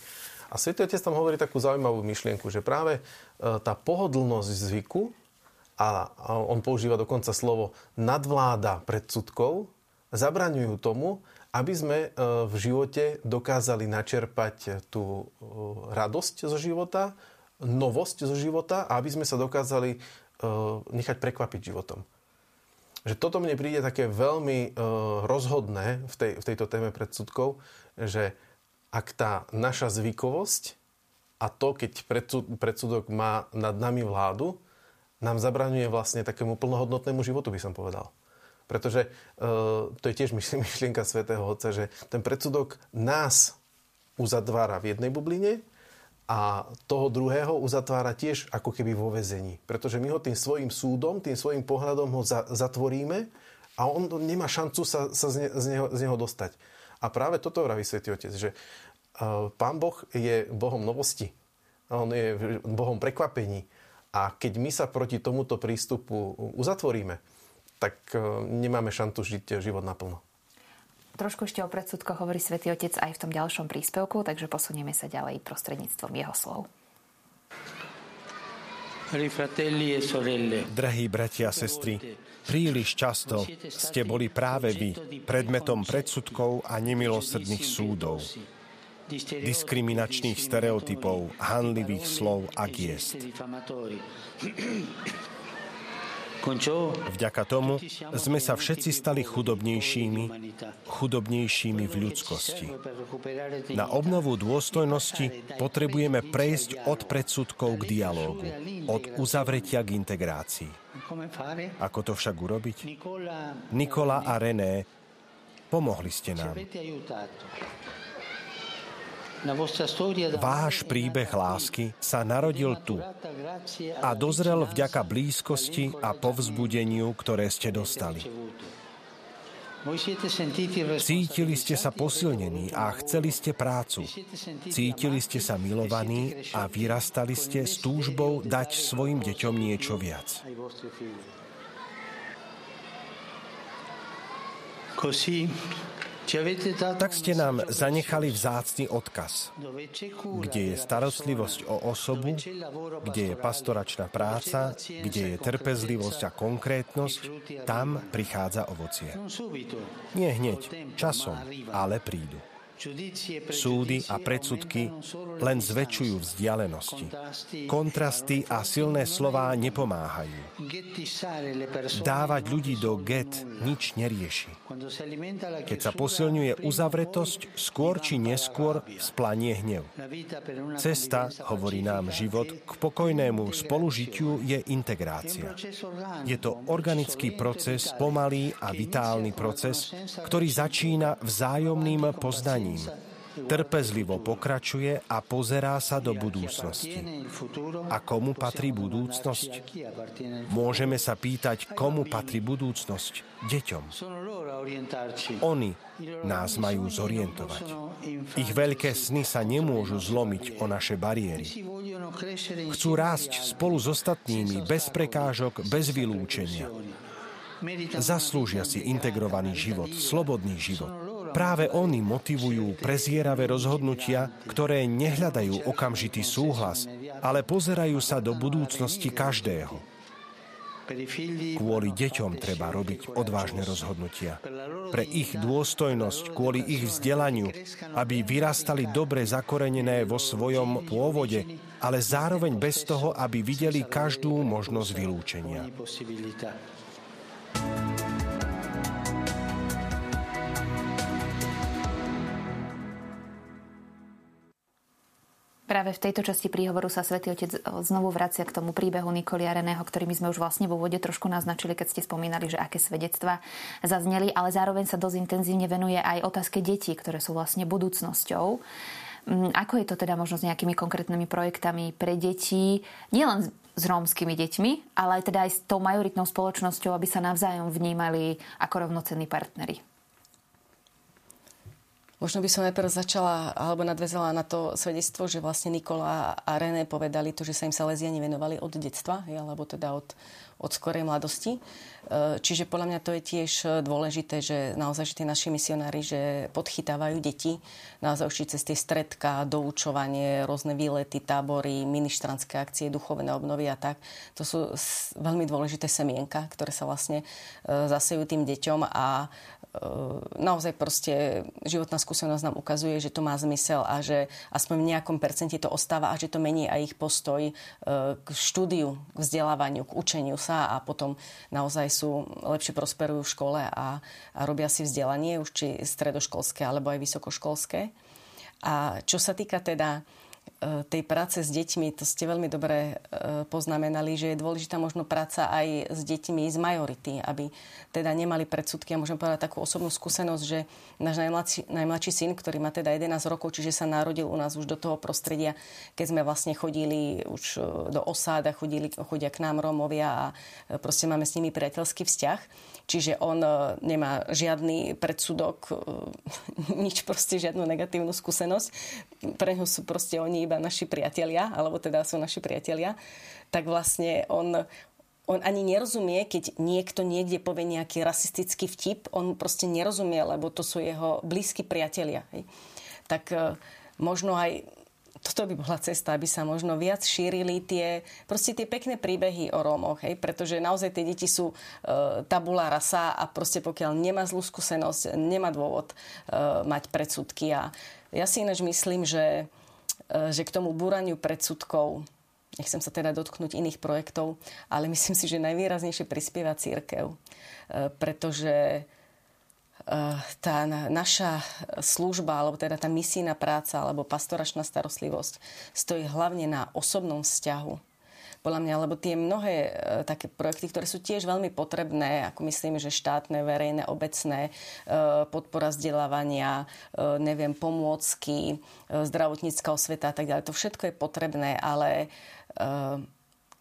A Svetý Otec tam hovorí takú zaujímavú myšlienku, že práve e, tá pohodlnosť zvyku, a on používa dokonca slovo nadvláda predsudkov, zabraňujú tomu, aby sme e, v živote dokázali načerpať tú e, radosť zo života, novosť zo života a aby sme sa dokázali nechať prekvapiť životom. Že toto mne príde také veľmi rozhodné v, tej, v tejto téme predsudkov, že ak tá naša zvykovosť a to, keď predsudok má nad nami vládu, nám zabraňuje vlastne takému plnohodnotnému životu, by som povedal. Pretože e, to je tiež myšlienka svätého Otca, že ten predsudok nás uzatvára v jednej bubline a toho druhého uzatvára tiež ako keby vo vezení. Pretože my ho tým svojim súdom, tým svojim pohľadom ho za, zatvoríme a on nemá šancu sa, sa z, ne, z, neho, z neho dostať. A práve toto vraví Svetý Otec, že e, Pán Boh je Bohom novosti. On je Bohom prekvapení. A keď my sa proti tomuto prístupu uzatvoríme, tak e, nemáme šantu žiť život naplno. Trošku ešte o predsudkoch hovorí Svetý Otec aj v tom ďalšom príspevku, takže posunieme sa ďalej prostredníctvom jeho slov. E Drahí bratia a sestry, Príliš často ste boli práve vy predmetom predsudkov a nemilosrdných súdov, diskriminačných stereotypov, hanlivých slov a giest. Vďaka tomu sme sa všetci stali chudobnejšími, chudobnejšími v ľudskosti. Na obnovu dôstojnosti potrebujeme prejsť od predsudkov k dialógu, od uzavretia k integrácii. Ako to však urobiť? Nikola a René, pomohli ste nám. Váš príbeh lásky sa narodil tu a dozrel vďaka blízkosti a povzbudeniu, ktoré ste dostali. Cítili ste sa posilnení a chceli ste prácu. Cítili ste sa milovaní a vyrastali ste s túžbou dať svojim deťom niečo viac. Così tak ste nám zanechali vzácný odkaz, kde je starostlivosť o osobu, kde je pastoračná práca, kde je trpezlivosť a konkrétnosť, tam prichádza ovocie. Nie hneď, časom, ale prídu. Súdy a predsudky len zväčšujú vzdialenosti. Kontrasty a silné slová nepomáhajú. Dávať ľudí do get nič nerieši. Keď sa posilňuje uzavretosť, skôr či neskôr splanie hnev. Cesta, hovorí nám život, k pokojnému spolužitiu je integrácia. Je to organický proces, pomalý a vitálny proces, ktorý začína vzájomným poznaním poznaním. Trpezlivo pokračuje a pozerá sa do budúcnosti. A komu patrí budúcnosť? Môžeme sa pýtať, komu patrí budúcnosť? Deťom. Oni nás majú zorientovať. Ich veľké sny sa nemôžu zlomiť o naše bariéry. Chcú rásť spolu s ostatnými bez prekážok, bez vylúčenia. Zaslúžia si integrovaný život, slobodný život. Práve oni motivujú prezieravé rozhodnutia, ktoré nehľadajú okamžitý súhlas, ale pozerajú sa do budúcnosti každého. Kvôli deťom treba robiť odvážne rozhodnutia. Pre ich dôstojnosť, kvôli ich vzdelaniu, aby vyrastali dobre zakorenené vo svojom pôvode, ale zároveň bez toho, aby videli každú možnosť vylúčenia. Práve v tejto časti príhovoru sa svätý Otec znovu vracia k tomu príbehu Nikolia Reného, ktorý my sme už vlastne vo vode trošku naznačili, keď ste spomínali, že aké svedectva zazneli, ale zároveň sa dosť intenzívne venuje aj otázke detí, ktoré sú vlastne budúcnosťou. Mm, ako je to teda možno s nejakými konkrétnymi projektami pre deti, nielen s rómskymi deťmi, ale aj teda aj s tou majoritnou spoločnosťou, aby sa navzájom vnímali ako rovnocenní partneri? Možno by som najprv začala alebo nadvezala na to svedectvo, že vlastne Nikola a René povedali to, že sa im Salesiani venovali od detstva, alebo teda od, od skorej mladosti. E, čiže podľa mňa to je tiež dôležité, že naozaj že tie naši misionári, že podchytávajú deti, naozaj už cez tie stredka, doučovanie, rôzne výlety, tábory, ministranské akcie, duchovné obnovy a tak. To sú veľmi dôležité semienka, ktoré sa vlastne e, zasejú tým deťom a naozaj proste životná skúsenosť nám ukazuje, že to má zmysel a že aspoň v nejakom percente to ostáva a že to mení aj ich postoj ehm, k štúdiu, k vzdelávaniu, k učeniu sa a potom naozaj sú lepšie prosperujú v škole a, a robia si vzdelanie, už či stredoškolské alebo aj vysokoškolské. A čo sa týka teda tej práce s deťmi, to ste veľmi dobre e, poznamenali, že je dôležitá možno práca aj s deťmi z majority, aby teda nemali predsudky. A môžem povedať takú osobnú skúsenosť, že náš najmladší, najmladší syn, ktorý má teda 11 rokov, čiže sa narodil u nás už do toho prostredia, keď sme vlastne chodili už e, do osád a chodili, chodia k nám Rómovia a proste máme s nimi priateľský vzťah Čiže on e, nemá žiadny predsudok, e, nič proste, žiadnu negatívnu skúsenosť. Pre ňu sú proste oni iba naši priatelia, alebo teda sú naši priatelia. Tak vlastne on, on ani nerozumie, keď niekto niekde povie nejaký rasistický vtip, on proste nerozumie, lebo to sú jeho blízki priatelia. Hej. Tak e, možno aj toto by bola cesta, aby sa možno viac šírili tie, proste tie pekné príbehy o Rómoch, hej? pretože naozaj tie deti sú e, tabula rasa a proste pokiaľ nemá zlú skúsenosť, nemá dôvod e, mať predsudky. A ja si ináč myslím, že, že k tomu búraniu predsudkov Nechcem sa teda dotknúť iných projektov, ale myslím si, že najvýraznejšie prispieva církev. E, pretože Eh, tá naša služba, alebo teda tá misijná práca, alebo pastoračná starostlivosť stojí hlavne na osobnom vzťahu. Podľa mňa, lebo tie mnohé e, také projekty, ktoré sú tiež veľmi potrebné, ako myslím, že štátne, verejné, obecné, e, podpora vzdelávania, e, neviem, pomôcky, e, zdravotnícka osveta a tak ďalej, to všetko je potrebné, ale e,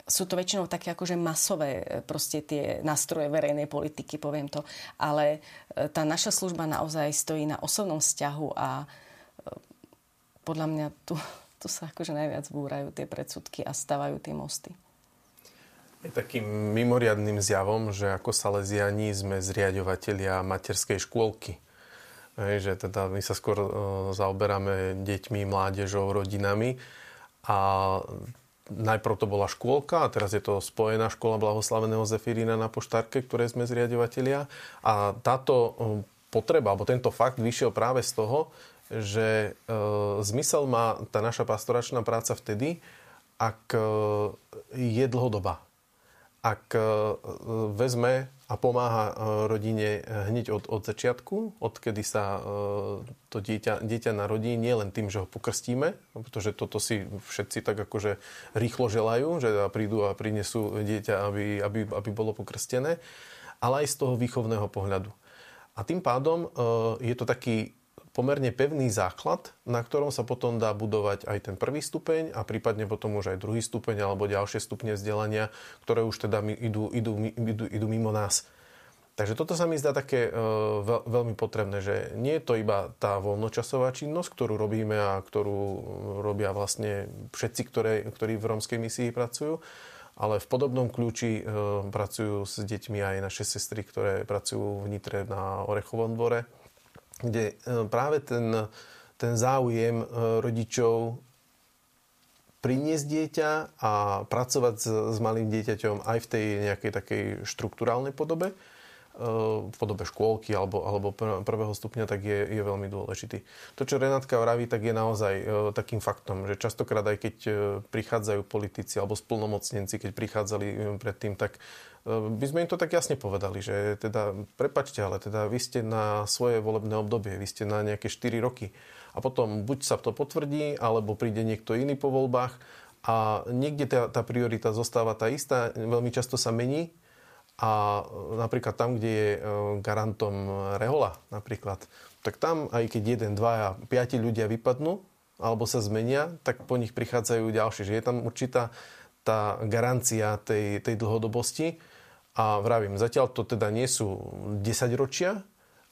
sú to väčšinou také akože masové e, proste tie nástroje verejnej politiky, poviem to. Ale e, tá naša služba naozaj stojí na osobnom vzťahu a e, podľa mňa tu, tu sa akože najviac búrajú tie predsudky a stavajú tie mosty. Je takým mimoriadným zjavom, že ako Salesiani sme zriadovateľia materskej škôlky. Hej, že teda my sa skôr uh, zaoberáme deťmi, mládežou, rodinami a najprv to bola škôlka a teraz je to spojená škola blahoslaveného Zefirina na Poštárke, ktoré sme zriadovateľia. A táto uh, potreba, alebo tento fakt vyšiel práve z toho, že uh, zmysel má tá naša pastoračná práca vtedy, ak je dlhodobá ak e, vezme a pomáha e, rodine hneď od, od začiatku, odkedy sa e, to dieťa, dieťa narodí, nie len tým, že ho pokrstíme, pretože toto si všetci tak akože rýchlo želajú, že prídu a prinesú dieťa, aby, aby, aby bolo pokrstené, ale aj z toho výchovného pohľadu. A tým pádom je to taký pomerne pevný základ, na ktorom sa potom dá budovať aj ten prvý stupeň a prípadne potom už aj druhý stupeň alebo ďalšie stupne vzdelania, ktoré už teda idú, idú, idú, idú mimo nás. Takže toto sa mi zdá také veľ, veľmi potrebné, že nie je to iba tá voľnočasová činnosť, ktorú robíme a ktorú robia vlastne všetci, ktoré, ktorí v rómskej misii pracujú, ale v podobnom kľúči uh, pracujú s deťmi aj naše sestry, ktoré pracujú v na Orechovom dvore kde e, práve ten, ten záujem e, rodičov priniesť dieťa a pracovať s, s malým dieťaťom aj v tej nejakej takej štruktúrálnej podobe, v podobe škôlky alebo, alebo prvého stupňa, tak je, je veľmi dôležitý. To, čo Renátka vraví, tak je naozaj takým faktom, že častokrát aj keď prichádzajú politici alebo splnomocnenci, keď prichádzali predtým, tak by sme im to tak jasne povedali, že teda, prepačte, ale teda vy ste na svoje volebné obdobie, vy ste na nejaké 4 roky. A potom buď sa to potvrdí, alebo príde niekto iný po voľbách a niekde tá, tá priorita zostáva tá istá, veľmi často sa mení a napríklad tam, kde je ehm, garantom rehola napríklad, tak tam aj keď jeden, dva a piati ľudia vypadnú alebo sa zmenia, tak po nich prichádzajú ďalší. Že je tam určitá tá garancia tej, tej dlhodobosti a vravím, zatiaľ to teda nie sú 10 ročia,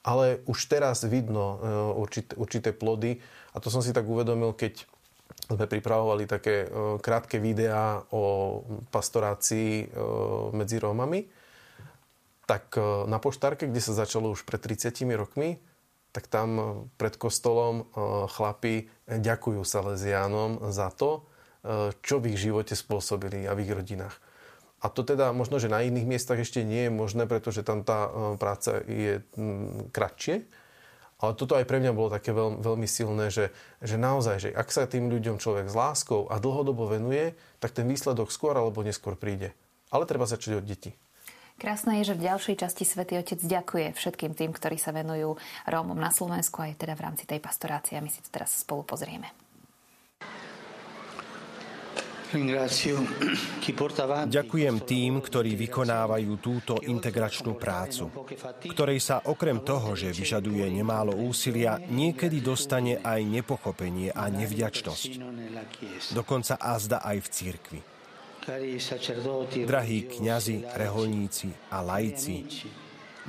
ale už teraz vidno e, určité, určité plody a to som si tak uvedomil, keď sme pripravovali také e, krátke videá o pastorácii e, medzi Rómami, tak na poštárke, kde sa začalo už pred 30 rokmi, tak tam pred kostolom chlapi ďakujú Salesiánom za to, čo v ich živote spôsobili a v ich rodinách. A to teda možno, že na iných miestach ešte nie je možné, pretože tam tá e, práca je kratšie. Ale toto aj pre mňa bolo také veľ, veľmi silné, že, že naozaj, že ak sa tým ľuďom človek s láskou a dlhodobo venuje, tak ten výsledok skôr alebo neskôr príde. Ale treba začať od detí. Krásne je, že v ďalšej časti Svetý Otec ďakuje všetkým tým, ktorí sa venujú Rómom na Slovensku aj teda v rámci tej pastorácie. A my si to teraz spolu pozrieme. Ďakujem tým, ktorí vykonávajú túto integračnú prácu, ktorej sa okrem toho, že vyžaduje nemálo úsilia, niekedy dostane aj nepochopenie a nevďačnosť. Dokonca azda aj v cirkvi. Drahí kňazi, reholníci a laici,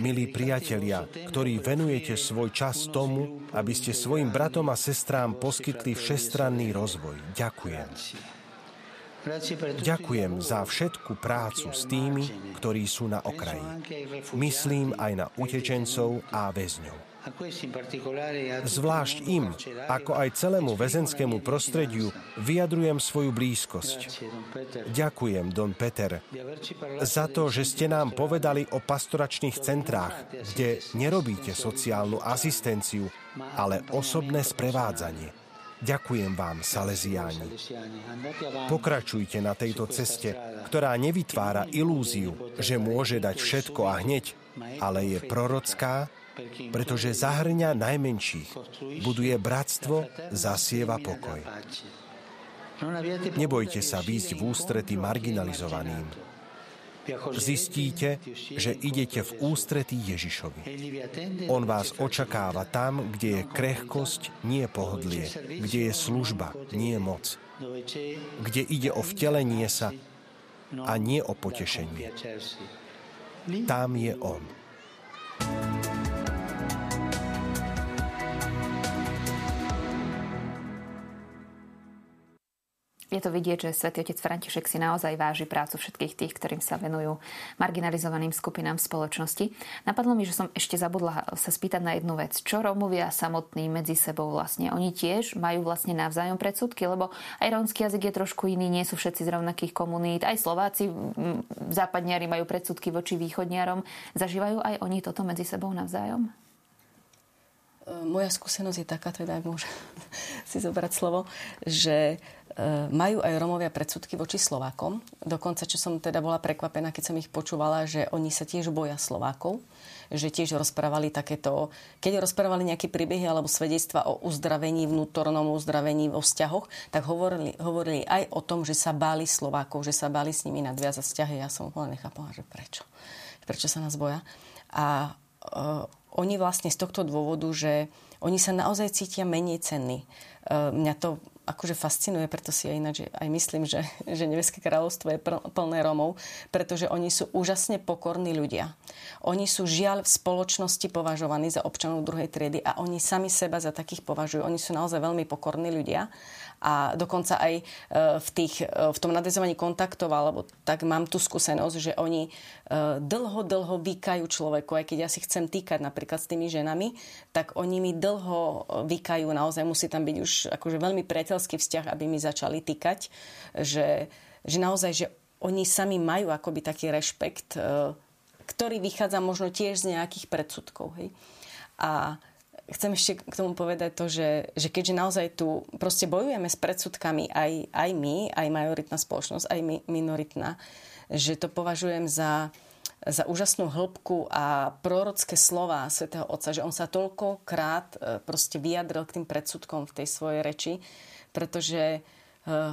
milí priatelia, ktorí venujete svoj čas tomu, aby ste svojim bratom a sestrám poskytli všestranný rozvoj. Ďakujem. Ďakujem za všetku prácu s tými, ktorí sú na okraji. Myslím aj na utečencov a väzňov. Zvlášť im, ako aj celému väzenskému prostrediu, vyjadrujem svoju blízkosť. Ďakujem, Don Peter, za to, že ste nám povedali o pastoračných centrách, kde nerobíte sociálnu asistenciu, ale osobné sprevádzanie. Ďakujem vám, Salesiáni. Pokračujte na tejto ceste, ktorá nevytvára ilúziu, že môže dať všetko a hneď, ale je prorocká, pretože zahrňa najmenších, buduje bratstvo, zasieva pokoj. Nebojte sa výjsť v ústrety marginalizovaným, zistíte, že idete v ústretí Ježišovi. On vás očakáva tam, kde je krehkosť, nie pohodlie, kde je služba, nie moc, kde ide o vtelenie sa a nie o potešenie. Tam je On. Je to vidieť, že svätý otec František si naozaj váži prácu všetkých tých, ktorým sa venujú marginalizovaným skupinám v spoločnosti. Napadlo mi, že som ešte zabudla sa spýtať na jednu vec. Čo Rómovia samotní medzi sebou vlastne? Oni tiež majú vlastne navzájom predsudky, lebo aj rómsky jazyk je trošku iný, nie sú všetci z rovnakých komunít. Aj Slováci, západniari majú predsudky voči východniarom. Zažívajú aj oni toto medzi sebou navzájom? Moja skúsenosť je taká, teda môžem si zobrať slovo, že majú aj Romovia predsudky voči Slovákom. Dokonca, čo som teda bola prekvapená, keď som ich počúvala, že oni sa tiež boja Slovákov, že tiež rozprávali takéto, keď rozprávali nejaké príbehy alebo svedectva o uzdravení, vnútornom uzdravení vo vzťahoch, tak hovorili, hovorili aj o tom, že sa báli Slovákov, že sa báli s nimi nadviazať vzťahy. Ja som úplne nechápala, že prečo. Prečo sa nás boja. A uh, oni vlastne z tohto dôvodu, že oni sa naozaj cítia menej cenní. Uh, mňa to akože fascinuje, preto si aj ináč aj myslím, že, že Nebeské kráľovstvo je plné Romov, pretože oni sú úžasne pokorní ľudia. Oni sú žiaľ v spoločnosti považovaní za občanov druhej triedy a oni sami seba za takých považujú. Oni sú naozaj veľmi pokorní ľudia a dokonca aj e, v, tých, e, v tom nadezovaní kontaktov, alebo tak mám tú skúsenosť, že oni e, dlho, dlho vykajú človeku, aj keď ja si chcem týkať napríklad s tými ženami, tak oni mi dlho vykajú, naozaj musí tam byť už akože veľmi priateľský vzťah, aby mi začali týkať, že, že naozaj, že oni sami majú akoby taký rešpekt, ktorý vychádza možno tiež z nejakých predsudkov. Hej? A chcem ešte k tomu povedať to, že, že keďže naozaj tu proste bojujeme s predsudkami aj, aj my, aj majoritná spoločnosť, aj mi, minoritná, že to považujem za, za úžasnú hĺbku a prorocké slova svätého Otca, že on sa toľkokrát e, proste vyjadril k tým predsudkom v tej svojej reči, pretože Uh,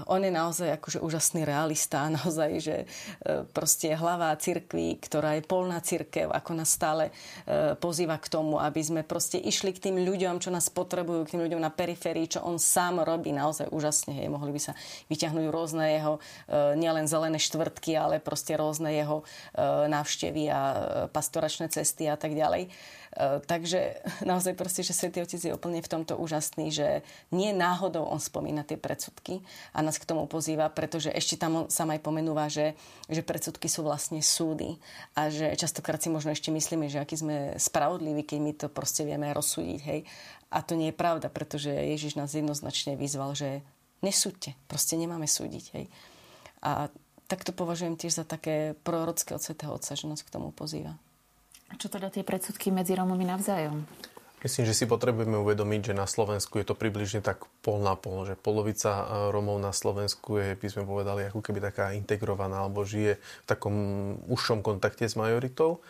on je naozaj akože úžasný realista, naozaj, že uh, proste hlava cirkvi, ktorá je polná cirkev, ako nás stále uh, pozýva k tomu, aby sme proste išli k tým ľuďom, čo nás potrebujú, k tým ľuďom na periférii, čo on sám robí naozaj úžasne. Hej. Mohli by sa vyťahnuť rôzne jeho, nielen zelené štvrtky, ale proste rôzne jeho návštevy a pastoračné cesty a tak ďalej. E, takže naozaj proste, že Svetý Otec je úplne v tomto úžasný, že nie náhodou on spomína tie predsudky a nás k tomu pozýva, pretože ešte tam sa aj pomenúva, že, že predsudky sú vlastne súdy a že častokrát si možno ešte myslíme, že aký sme spravodliví, keď my to proste vieme rozsúdiť. Hej. A to nie je pravda, pretože Ježiš nás jednoznačne vyzval, že nesúďte, proste nemáme súdiť. Hej. A tak to považujem tiež za také prorocké od Svetého Otca, že nás k tomu pozýva. Čo teda tie predsudky medzi Rómami navzájom? Myslím, že si potrebujeme uvedomiť, že na Slovensku je to približne tak pol na pol, že polovica e, Rómov na Slovensku je, by sme povedali, ako keby taká integrovaná, alebo žije v takom užšom kontakte s majoritou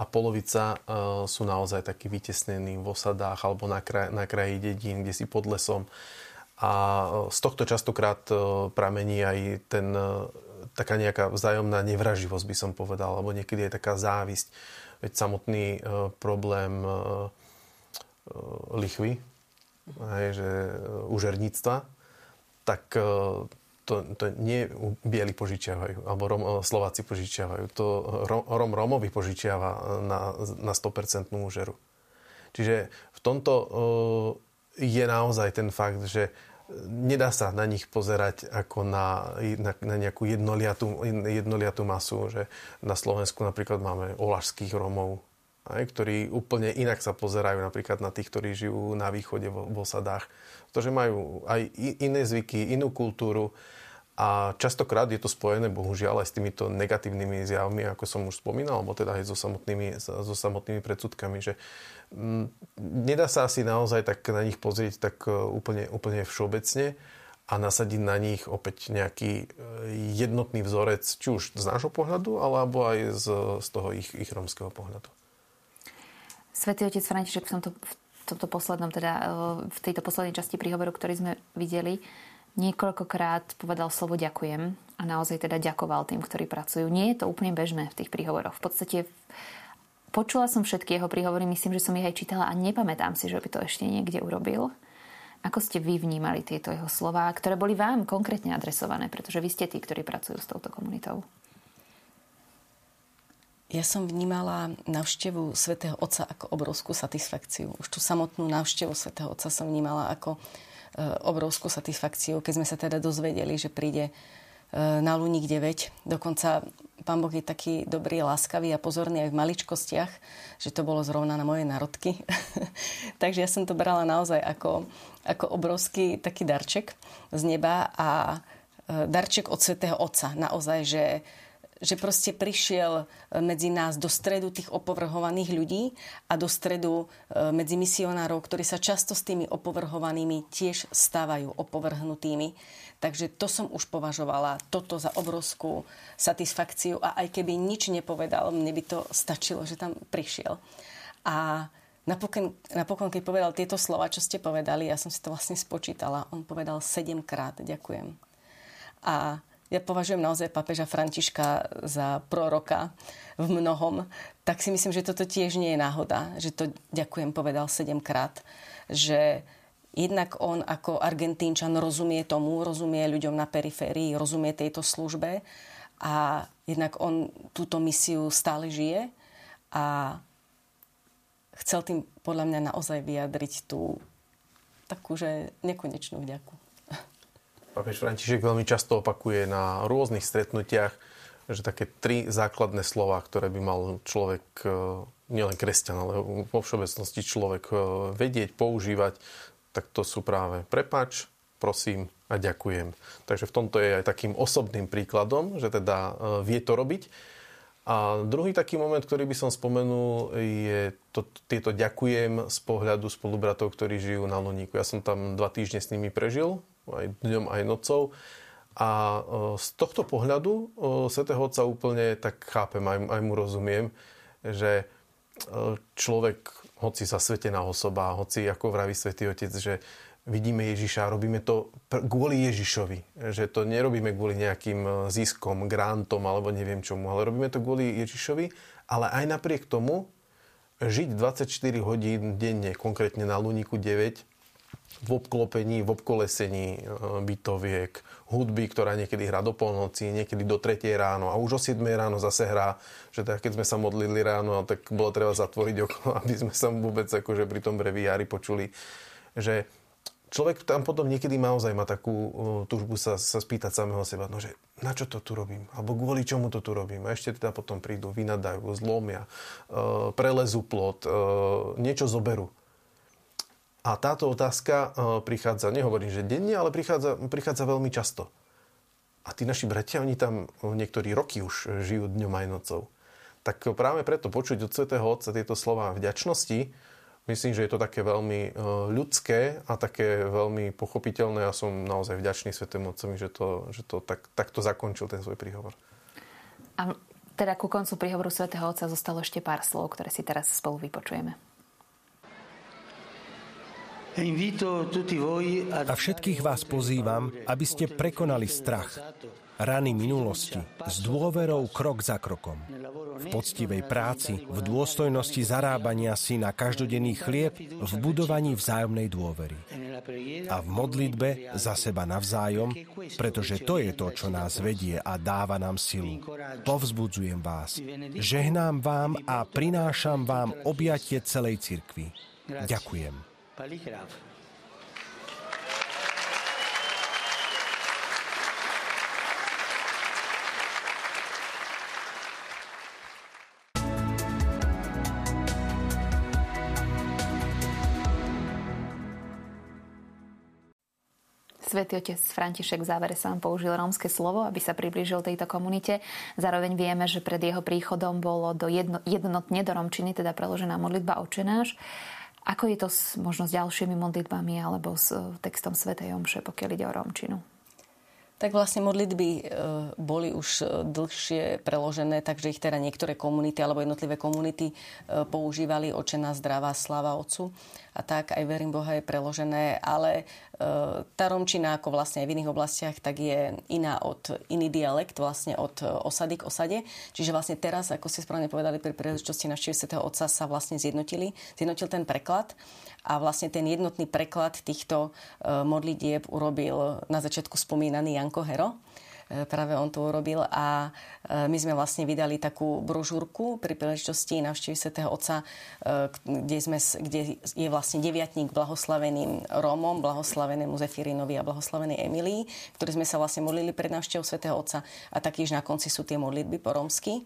a polovica uh, sú naozaj takí vytesnení v osadách alebo na, kraj, na kraji dedín, kde si pod lesom. A e, z tohto častokrát pramení aj ten, taká nejaká vzájomná nevraživosť, by som povedal, alebo niekedy aj taká závisť Veď samotný e, problém e, e, lichvy, hej, že užerníctva, tak to, to nie bieli požičiavajú, alebo Rom, Slováci požičiavajú. To Rom Romovi požičiava na, na 100% úžeru. Čiže v tomto je naozaj ten fakt, že nedá sa na nich pozerať ako na, na, na nejakú jednoliatú, jednoliatú masu, že na Slovensku napríklad máme olašských Romov, aj, ktorí úplne inak sa pozerajú napríklad na tých, ktorí žijú na východe v, v osadách. Pretože majú aj iné zvyky, inú kultúru a častokrát je to spojené bohužiaľ aj s týmito negatívnymi zjavmi, ako som už spomínal, alebo teda aj so samotnými, so samotnými predsudkami, že m, mm, nedá sa asi naozaj tak na nich pozrieť tak e, úplne, úplne všeobecne a nasadiť na nich opäť nejaký e, jednotný vzorec, či už z nášho pohľadu, alebo aj z, z toho ich, ich romského pohľadu. Svetý otec František v tomto, v tomto poslednom, teda e, v tejto poslednej časti príhovoru, ktorý sme videli, niekoľkokrát povedal slovo ďakujem a naozaj teda ďakoval tým, ktorí pracujú. Nie je to úplne bežné v tých príhovoroch. V podstate počula som všetky jeho príhovory, myslím, že som ich aj čítala a nepamätám si, že by to ešte niekde urobil. Ako ste vy vnímali tieto jeho slová, ktoré boli vám konkrétne adresované, pretože vy ste tí, ktorí pracujú s touto komunitou? Ja som vnímala návštevu svätého Otca ako obrovskú satisfakciu. Už tú samotnú návštevu svätého Otca som vnímala ako obrovskú satisfakciu, keď sme sa teda dozvedeli, že príde na Luník 9. Dokonca pán Boh je taký dobrý, láskavý a pozorný aj v maličkostiach, že to bolo zrovna na moje národky. Takže ja som to brala naozaj ako, ako obrovský taký darček z neba a darček od Svetého Otca. Naozaj, že že proste prišiel e, medzi nás do stredu tých opovrhovaných ľudí a do stredu e, medzi misionárov, ktorí sa často s tými opovrhovanými tiež stávajú opovrhnutými. Takže to som už považovala toto za obrovskú satisfakciu a aj keby nič nepovedal, mne by to stačilo, že tam prišiel. A napokon, napokon keď povedal tieto slova, čo ste povedali, ja som si to vlastne spočítala, on povedal sedemkrát ďakujem. A ja považujem naozaj papeža Františka za proroka v mnohom, tak si myslím, že toto tiež nie je náhoda, že to ďakujem povedal sedemkrát, že jednak on ako Argentínčan rozumie tomu, rozumie ľuďom na periférii, rozumie tejto službe a jednak on túto misiu stále žije a chcel tým podľa mňa naozaj vyjadriť tú takú, že nekonečnú vďaku. Papež František veľmi často opakuje na rôznych stretnutiach, že také tri základné slova, ktoré by mal človek, e, nielen kresťan, ale vo všeobecnosti človek e, vedieť, používať, tak to sú práve prepač, prosím a ďakujem. Takže v tomto je aj takým osobným príkladom, že teda e, vie to robiť. A druhý taký moment, ktorý by som spomenul, je to, tieto ďakujem z pohľadu spolubratov, ktorí žijú na Loníku. Ja som tam dva týždne s nimi prežil aj dňom, aj nocou. A e, z tohto pohľadu e, svätého Otca úplne tak chápem, aj, aj mu rozumiem, že e, človek, hoci zasvetená osoba, hoci ako vraví Svetý Otec, že vidíme Ježiša a robíme to kvôli Ježišovi. Že to nerobíme kvôli nejakým ziskom, grantom alebo neviem čomu, ale robíme to kvôli Ježišovi. Ale aj napriek tomu žiť 24 hodín denne, konkrétne na Luníku 9, v obklopení, v obkolesení e, bytoviek, hudby, ktorá niekedy hrá do polnoci, niekedy do 3 ráno a už o 7 ráno zase hrá, že tak keď sme sa modlili ráno, tak bolo treba zatvoriť okno, aby sme sa vôbec akože pri tom breviári počuli, že človek tam potom niekedy naozaj má takú uh, túžbu sa, sa spýtať samého seba, no že na čo to tu robím? Alebo kvôli čomu to tu robím? A ešte teda potom prídu, vynadajú, zlomia, uh, prelezú plot, niečo zoberú. A táto otázka e, prichádza, nehovorím, že denne, ale prichádza, prichádza veľmi často. A tí naši bratia, oni tam niektorí roky už žijú dňom aj nocou. Tak práve preto počuť od Svetého Otca tieto slova vďačnosti, myslím, že je to také veľmi e, ľudské a také veľmi pochopiteľné a som naozaj vďačný Svetému Otcovi, že to, že to tak, takto zakončil ten svoj príhovor. A teda ku koncu príhovoru Svetého Otca zostalo ešte pár slov, ktoré si teraz spolu vypočujeme. A všetkých vás pozývam, aby ste prekonali strach, rany minulosti, s dôverou krok za krokom. V poctivej práci, v dôstojnosti zarábania si na každodenný chlieb, v budovaní vzájomnej dôvery. A v modlitbe za seba navzájom, pretože to je to, čo nás vedie a dáva nám silu. Povzbudzujem vás, žehnám vám a prinášam vám objatie celej cirkvi. Ďakujem. Paligraf. Svetý otec František v závere sám použil rómske slovo, aby sa priblížil tejto komunite. Zároveň vieme, že pred jeho príchodom bolo do jedno, jednotne do romčiny, teda preložená modlitba očenáš. Ako je to s, možno s ďalšími modlitbami alebo s e, textom Svetej Omše, pokiaľ ide o Romčinu? Tak vlastne modlitby e, boli už e, dlhšie preložené, takže ich teda niektoré komunity alebo jednotlivé komunity používali očená zdravá sláva Otcu a tak aj verím Boha je preložené, ale e, tá romčina ako vlastne aj v iných oblastiach tak je iná od iný dialekt vlastne od osady k osade. Čiže vlastne teraz, ako ste správne povedali pri príležitosti návštevy Svetého Otca sa vlastne zjednotili, zjednotil ten preklad a vlastne ten jednotný preklad týchto e, modlitieb urobil na začiatku spomínaný Janko Hero práve on to urobil a my sme vlastne vydali takú brožúrku pri príležitosti navštívy svätého Otca, kde, sme, kde je vlastne deviatník blahoslaveným Rómom, blahoslavenému Zefirinovi a blahoslavenej Emilii, ktorí sme sa vlastne modlili pred návštevou svätého Otca a taktiež na konci sú tie modlitby po rómsky.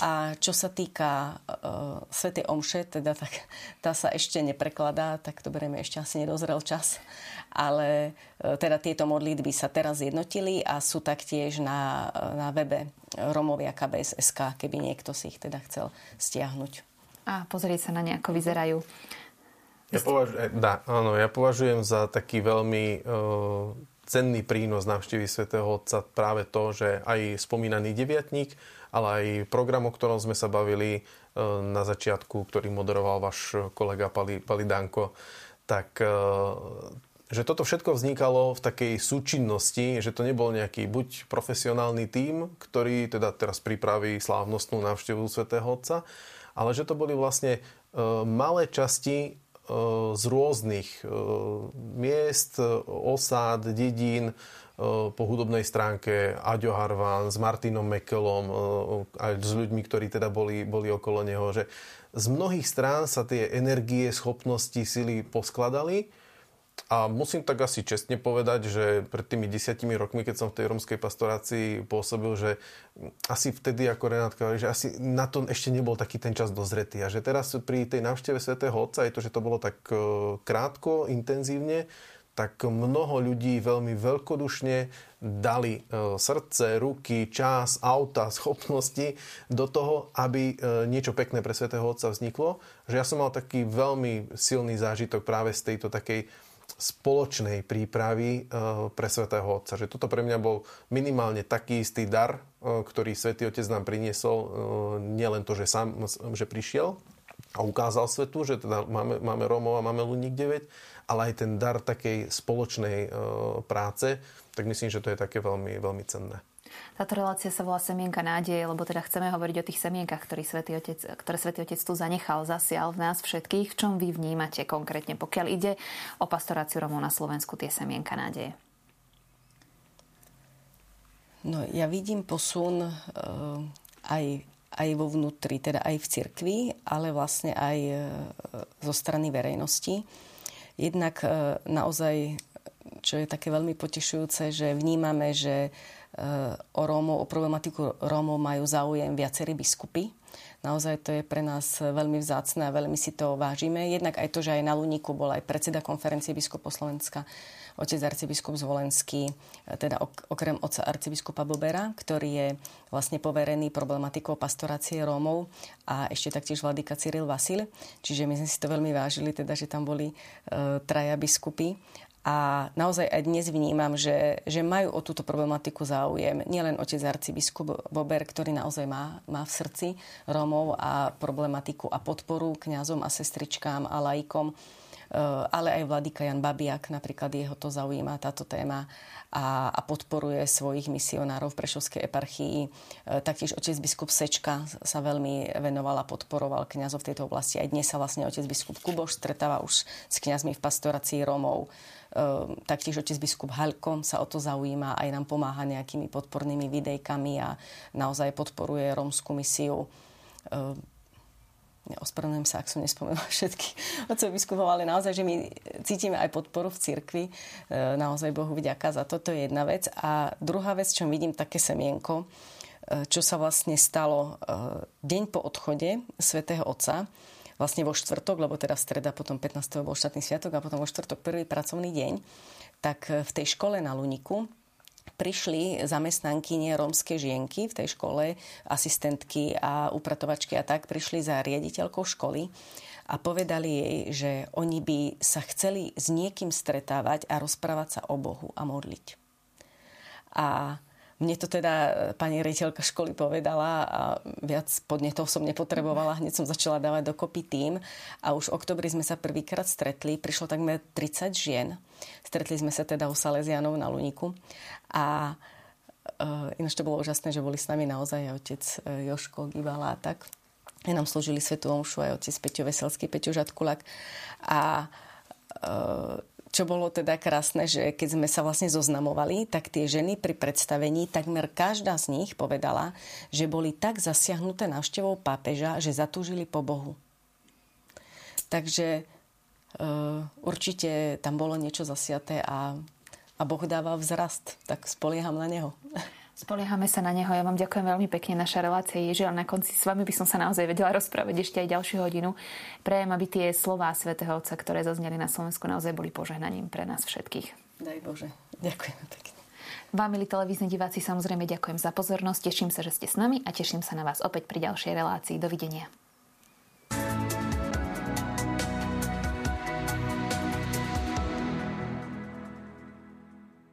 A čo sa týka uh, Svetej Omše, teda tak, tá sa ešte neprekladá, tak to berieme ešte asi nedozrel čas. Ale uh, teda tieto modlitby sa teraz zjednotili a sú taktiež na, na webe Romovia KBSSK, keby niekto si ich teda chcel stiahnuť. A pozrieť sa na ne, ako vyzerajú. Ja, považujem, dá, áno, ja považujem za taký veľmi uh, cenný prínos návštevy svätého Otca práve to, že aj spomínaný deviatník ale aj program, o ktorom sme sa bavili e, na začiatku, ktorý moderoval váš kolega Pali, Pali Danko, tak e, že toto všetko vznikalo v takej súčinnosti, že to nebol nejaký buď profesionálny tím, ktorý teda teraz pripraví slávnostnú návštevu svätého Otca, ale že to boli vlastne e, malé časti z rôznych miest, osád, dedín, po hudobnej stránke Aďo Harvan s Martinom Mekelom aj s ľuďmi, ktorí teda boli, boli okolo neho, že z mnohých strán sa tie energie, schopnosti, sily poskladali a musím tak asi čestne povedať, že pred tými desiatimi rokmi, keď som v tej romskej pastorácii pôsobil, že asi vtedy, ako Renátka hovorí, že asi na to ešte nebol taký ten čas dozretý. A že teraz pri tej návšteve svätého Otca je to, že to bolo tak e, krátko, intenzívne, tak mnoho ľudí veľmi veľkodušne dali e, srdce, ruky, čas, auta, schopnosti do toho, aby e, niečo pekné pre Svetého Otca vzniklo. Že ja som mal taký veľmi silný zážitok práve z tejto takej spoločnej prípravy e, pre Svetého Otca. Že toto pre mňa bol minimálne taký istý dar, ktorý Svetý Otec nám priniesol. Nielen to, že sám že prišiel a ukázal svetu, že teda máme, máme Rómov a máme Luník 9, ale aj ten dar takej spoločnej práce, tak myslím, že to je také veľmi, veľmi cenné. Táto relácia sa volá Semienka nádeje, lebo teda chceme hovoriť o tých semienkach, ktorý Svetý Otec, ktoré Svetý Otec tu zanechal, zasial v nás všetkých. V čom vy vnímate konkrétne, pokiaľ ide o pastoráciu Romov na Slovensku, tie semienka nádeje? No, ja vidím posun uh, aj, aj vo vnútri, teda aj v cirkvi, ale vlastne aj uh, zo strany verejnosti. Jednak e, naozaj, čo je také veľmi potešujúce, že vnímame, že e, o Rómov, o problematiku Rómov majú záujem viacerí biskupy. Naozaj to je pre nás veľmi vzácne a veľmi si to vážime. Jednak aj to, že aj na Luníku bol aj predseda konferencie biskupov Slovenska, otec arcibiskup Zvolenský, e, teda okrem otca arcibiskupa Bobera, ktorý je vlastne poverený problematikou pastorácie Rómov a ešte taktiež vladyka Cyril Vasil. Čiže my sme si to veľmi vážili, teda, že tam boli e, traja biskupy a naozaj aj dnes vnímam, že, že majú o túto problematiku záujem. Nielen otec arcibiskup Bober, ktorý naozaj má, má v srdci Rómov a problematiku a podporu kňazom a sestričkám a laikom, ale aj vladyka Jan Babiak, napríklad jeho to zaujíma táto téma a, a podporuje svojich misionárov v Prešovskej eparchii. Eh, taktiež otec biskup Sečka sa veľmi venoval a podporoval kňazov v tejto oblasti. Aj dnes sa vlastne otec biskup Kuboš stretáva už s kňazmi v pastorácii Rómov. Eh, taktiež otec biskup Halko sa o to zaujíma, aj nám pomáha nejakými podpornými videjkami a naozaj podporuje rómsku misiu ospravedlňujem sa, ak som nespomenula všetky otcov biskupov, ale naozaj, že my cítime aj podporu v cirkvi. E, naozaj Bohu vďaka za toto je jedna vec. A druhá vec, čo vidím také semienko, e, čo sa vlastne stalo e, deň po odchode svätého Otca, vlastne vo štvrtok, lebo teda streda, potom 15. bol štátny sviatok a potom vo štvrtok prvý pracovný deň, tak v tej škole na Luniku prišli zamestnankyne rómske žienky v tej škole, asistentky a upratovačky a tak, prišli za riaditeľkou školy a povedali jej, že oni by sa chceli s niekým stretávať a rozprávať sa o Bohu a modliť. A mne to teda e, pani rejiteľka školy povedala a viac podnetov som nepotrebovala. Hneď som začala dávať dokopy tým a už v oktobri sme sa prvýkrát stretli. Prišlo takmer 30 žien. Stretli sme sa teda u Salesianov na Luniku a uh, ináč to bolo úžasné, že boli s nami naozaj aj otec uh, Joško Gibala a tak. Aj nám slúžili Svetu Omšu aj otec Peťo Veselský, Peťo Žatkulak. A čo bolo teda krásne, že keď sme sa vlastne zoznamovali, tak tie ženy pri predstavení, takmer každá z nich povedala, že boli tak zasiahnuté návštevou pápeža, že zatúžili po Bohu. Takže uh, určite tam bolo niečo zasiaté a, a Boh dáva vzrast, tak spolieham na Neho. Spoliehame sa na neho. Ja vám ďakujem veľmi pekne. Naša relácia je, že na konci s vami by som sa naozaj vedela rozprávať ešte aj ďalšiu hodinu. Prejem, aby tie slová svätého Otca, ktoré zazneli na Slovensku, naozaj boli požehnaním pre nás všetkých. Daj Bože. Ďakujem pekne. Vám, milí televízni diváci, samozrejme ďakujem za pozornosť. Teším sa, že ste s nami a teším sa na vás opäť pri ďalšej relácii. Dovidenia.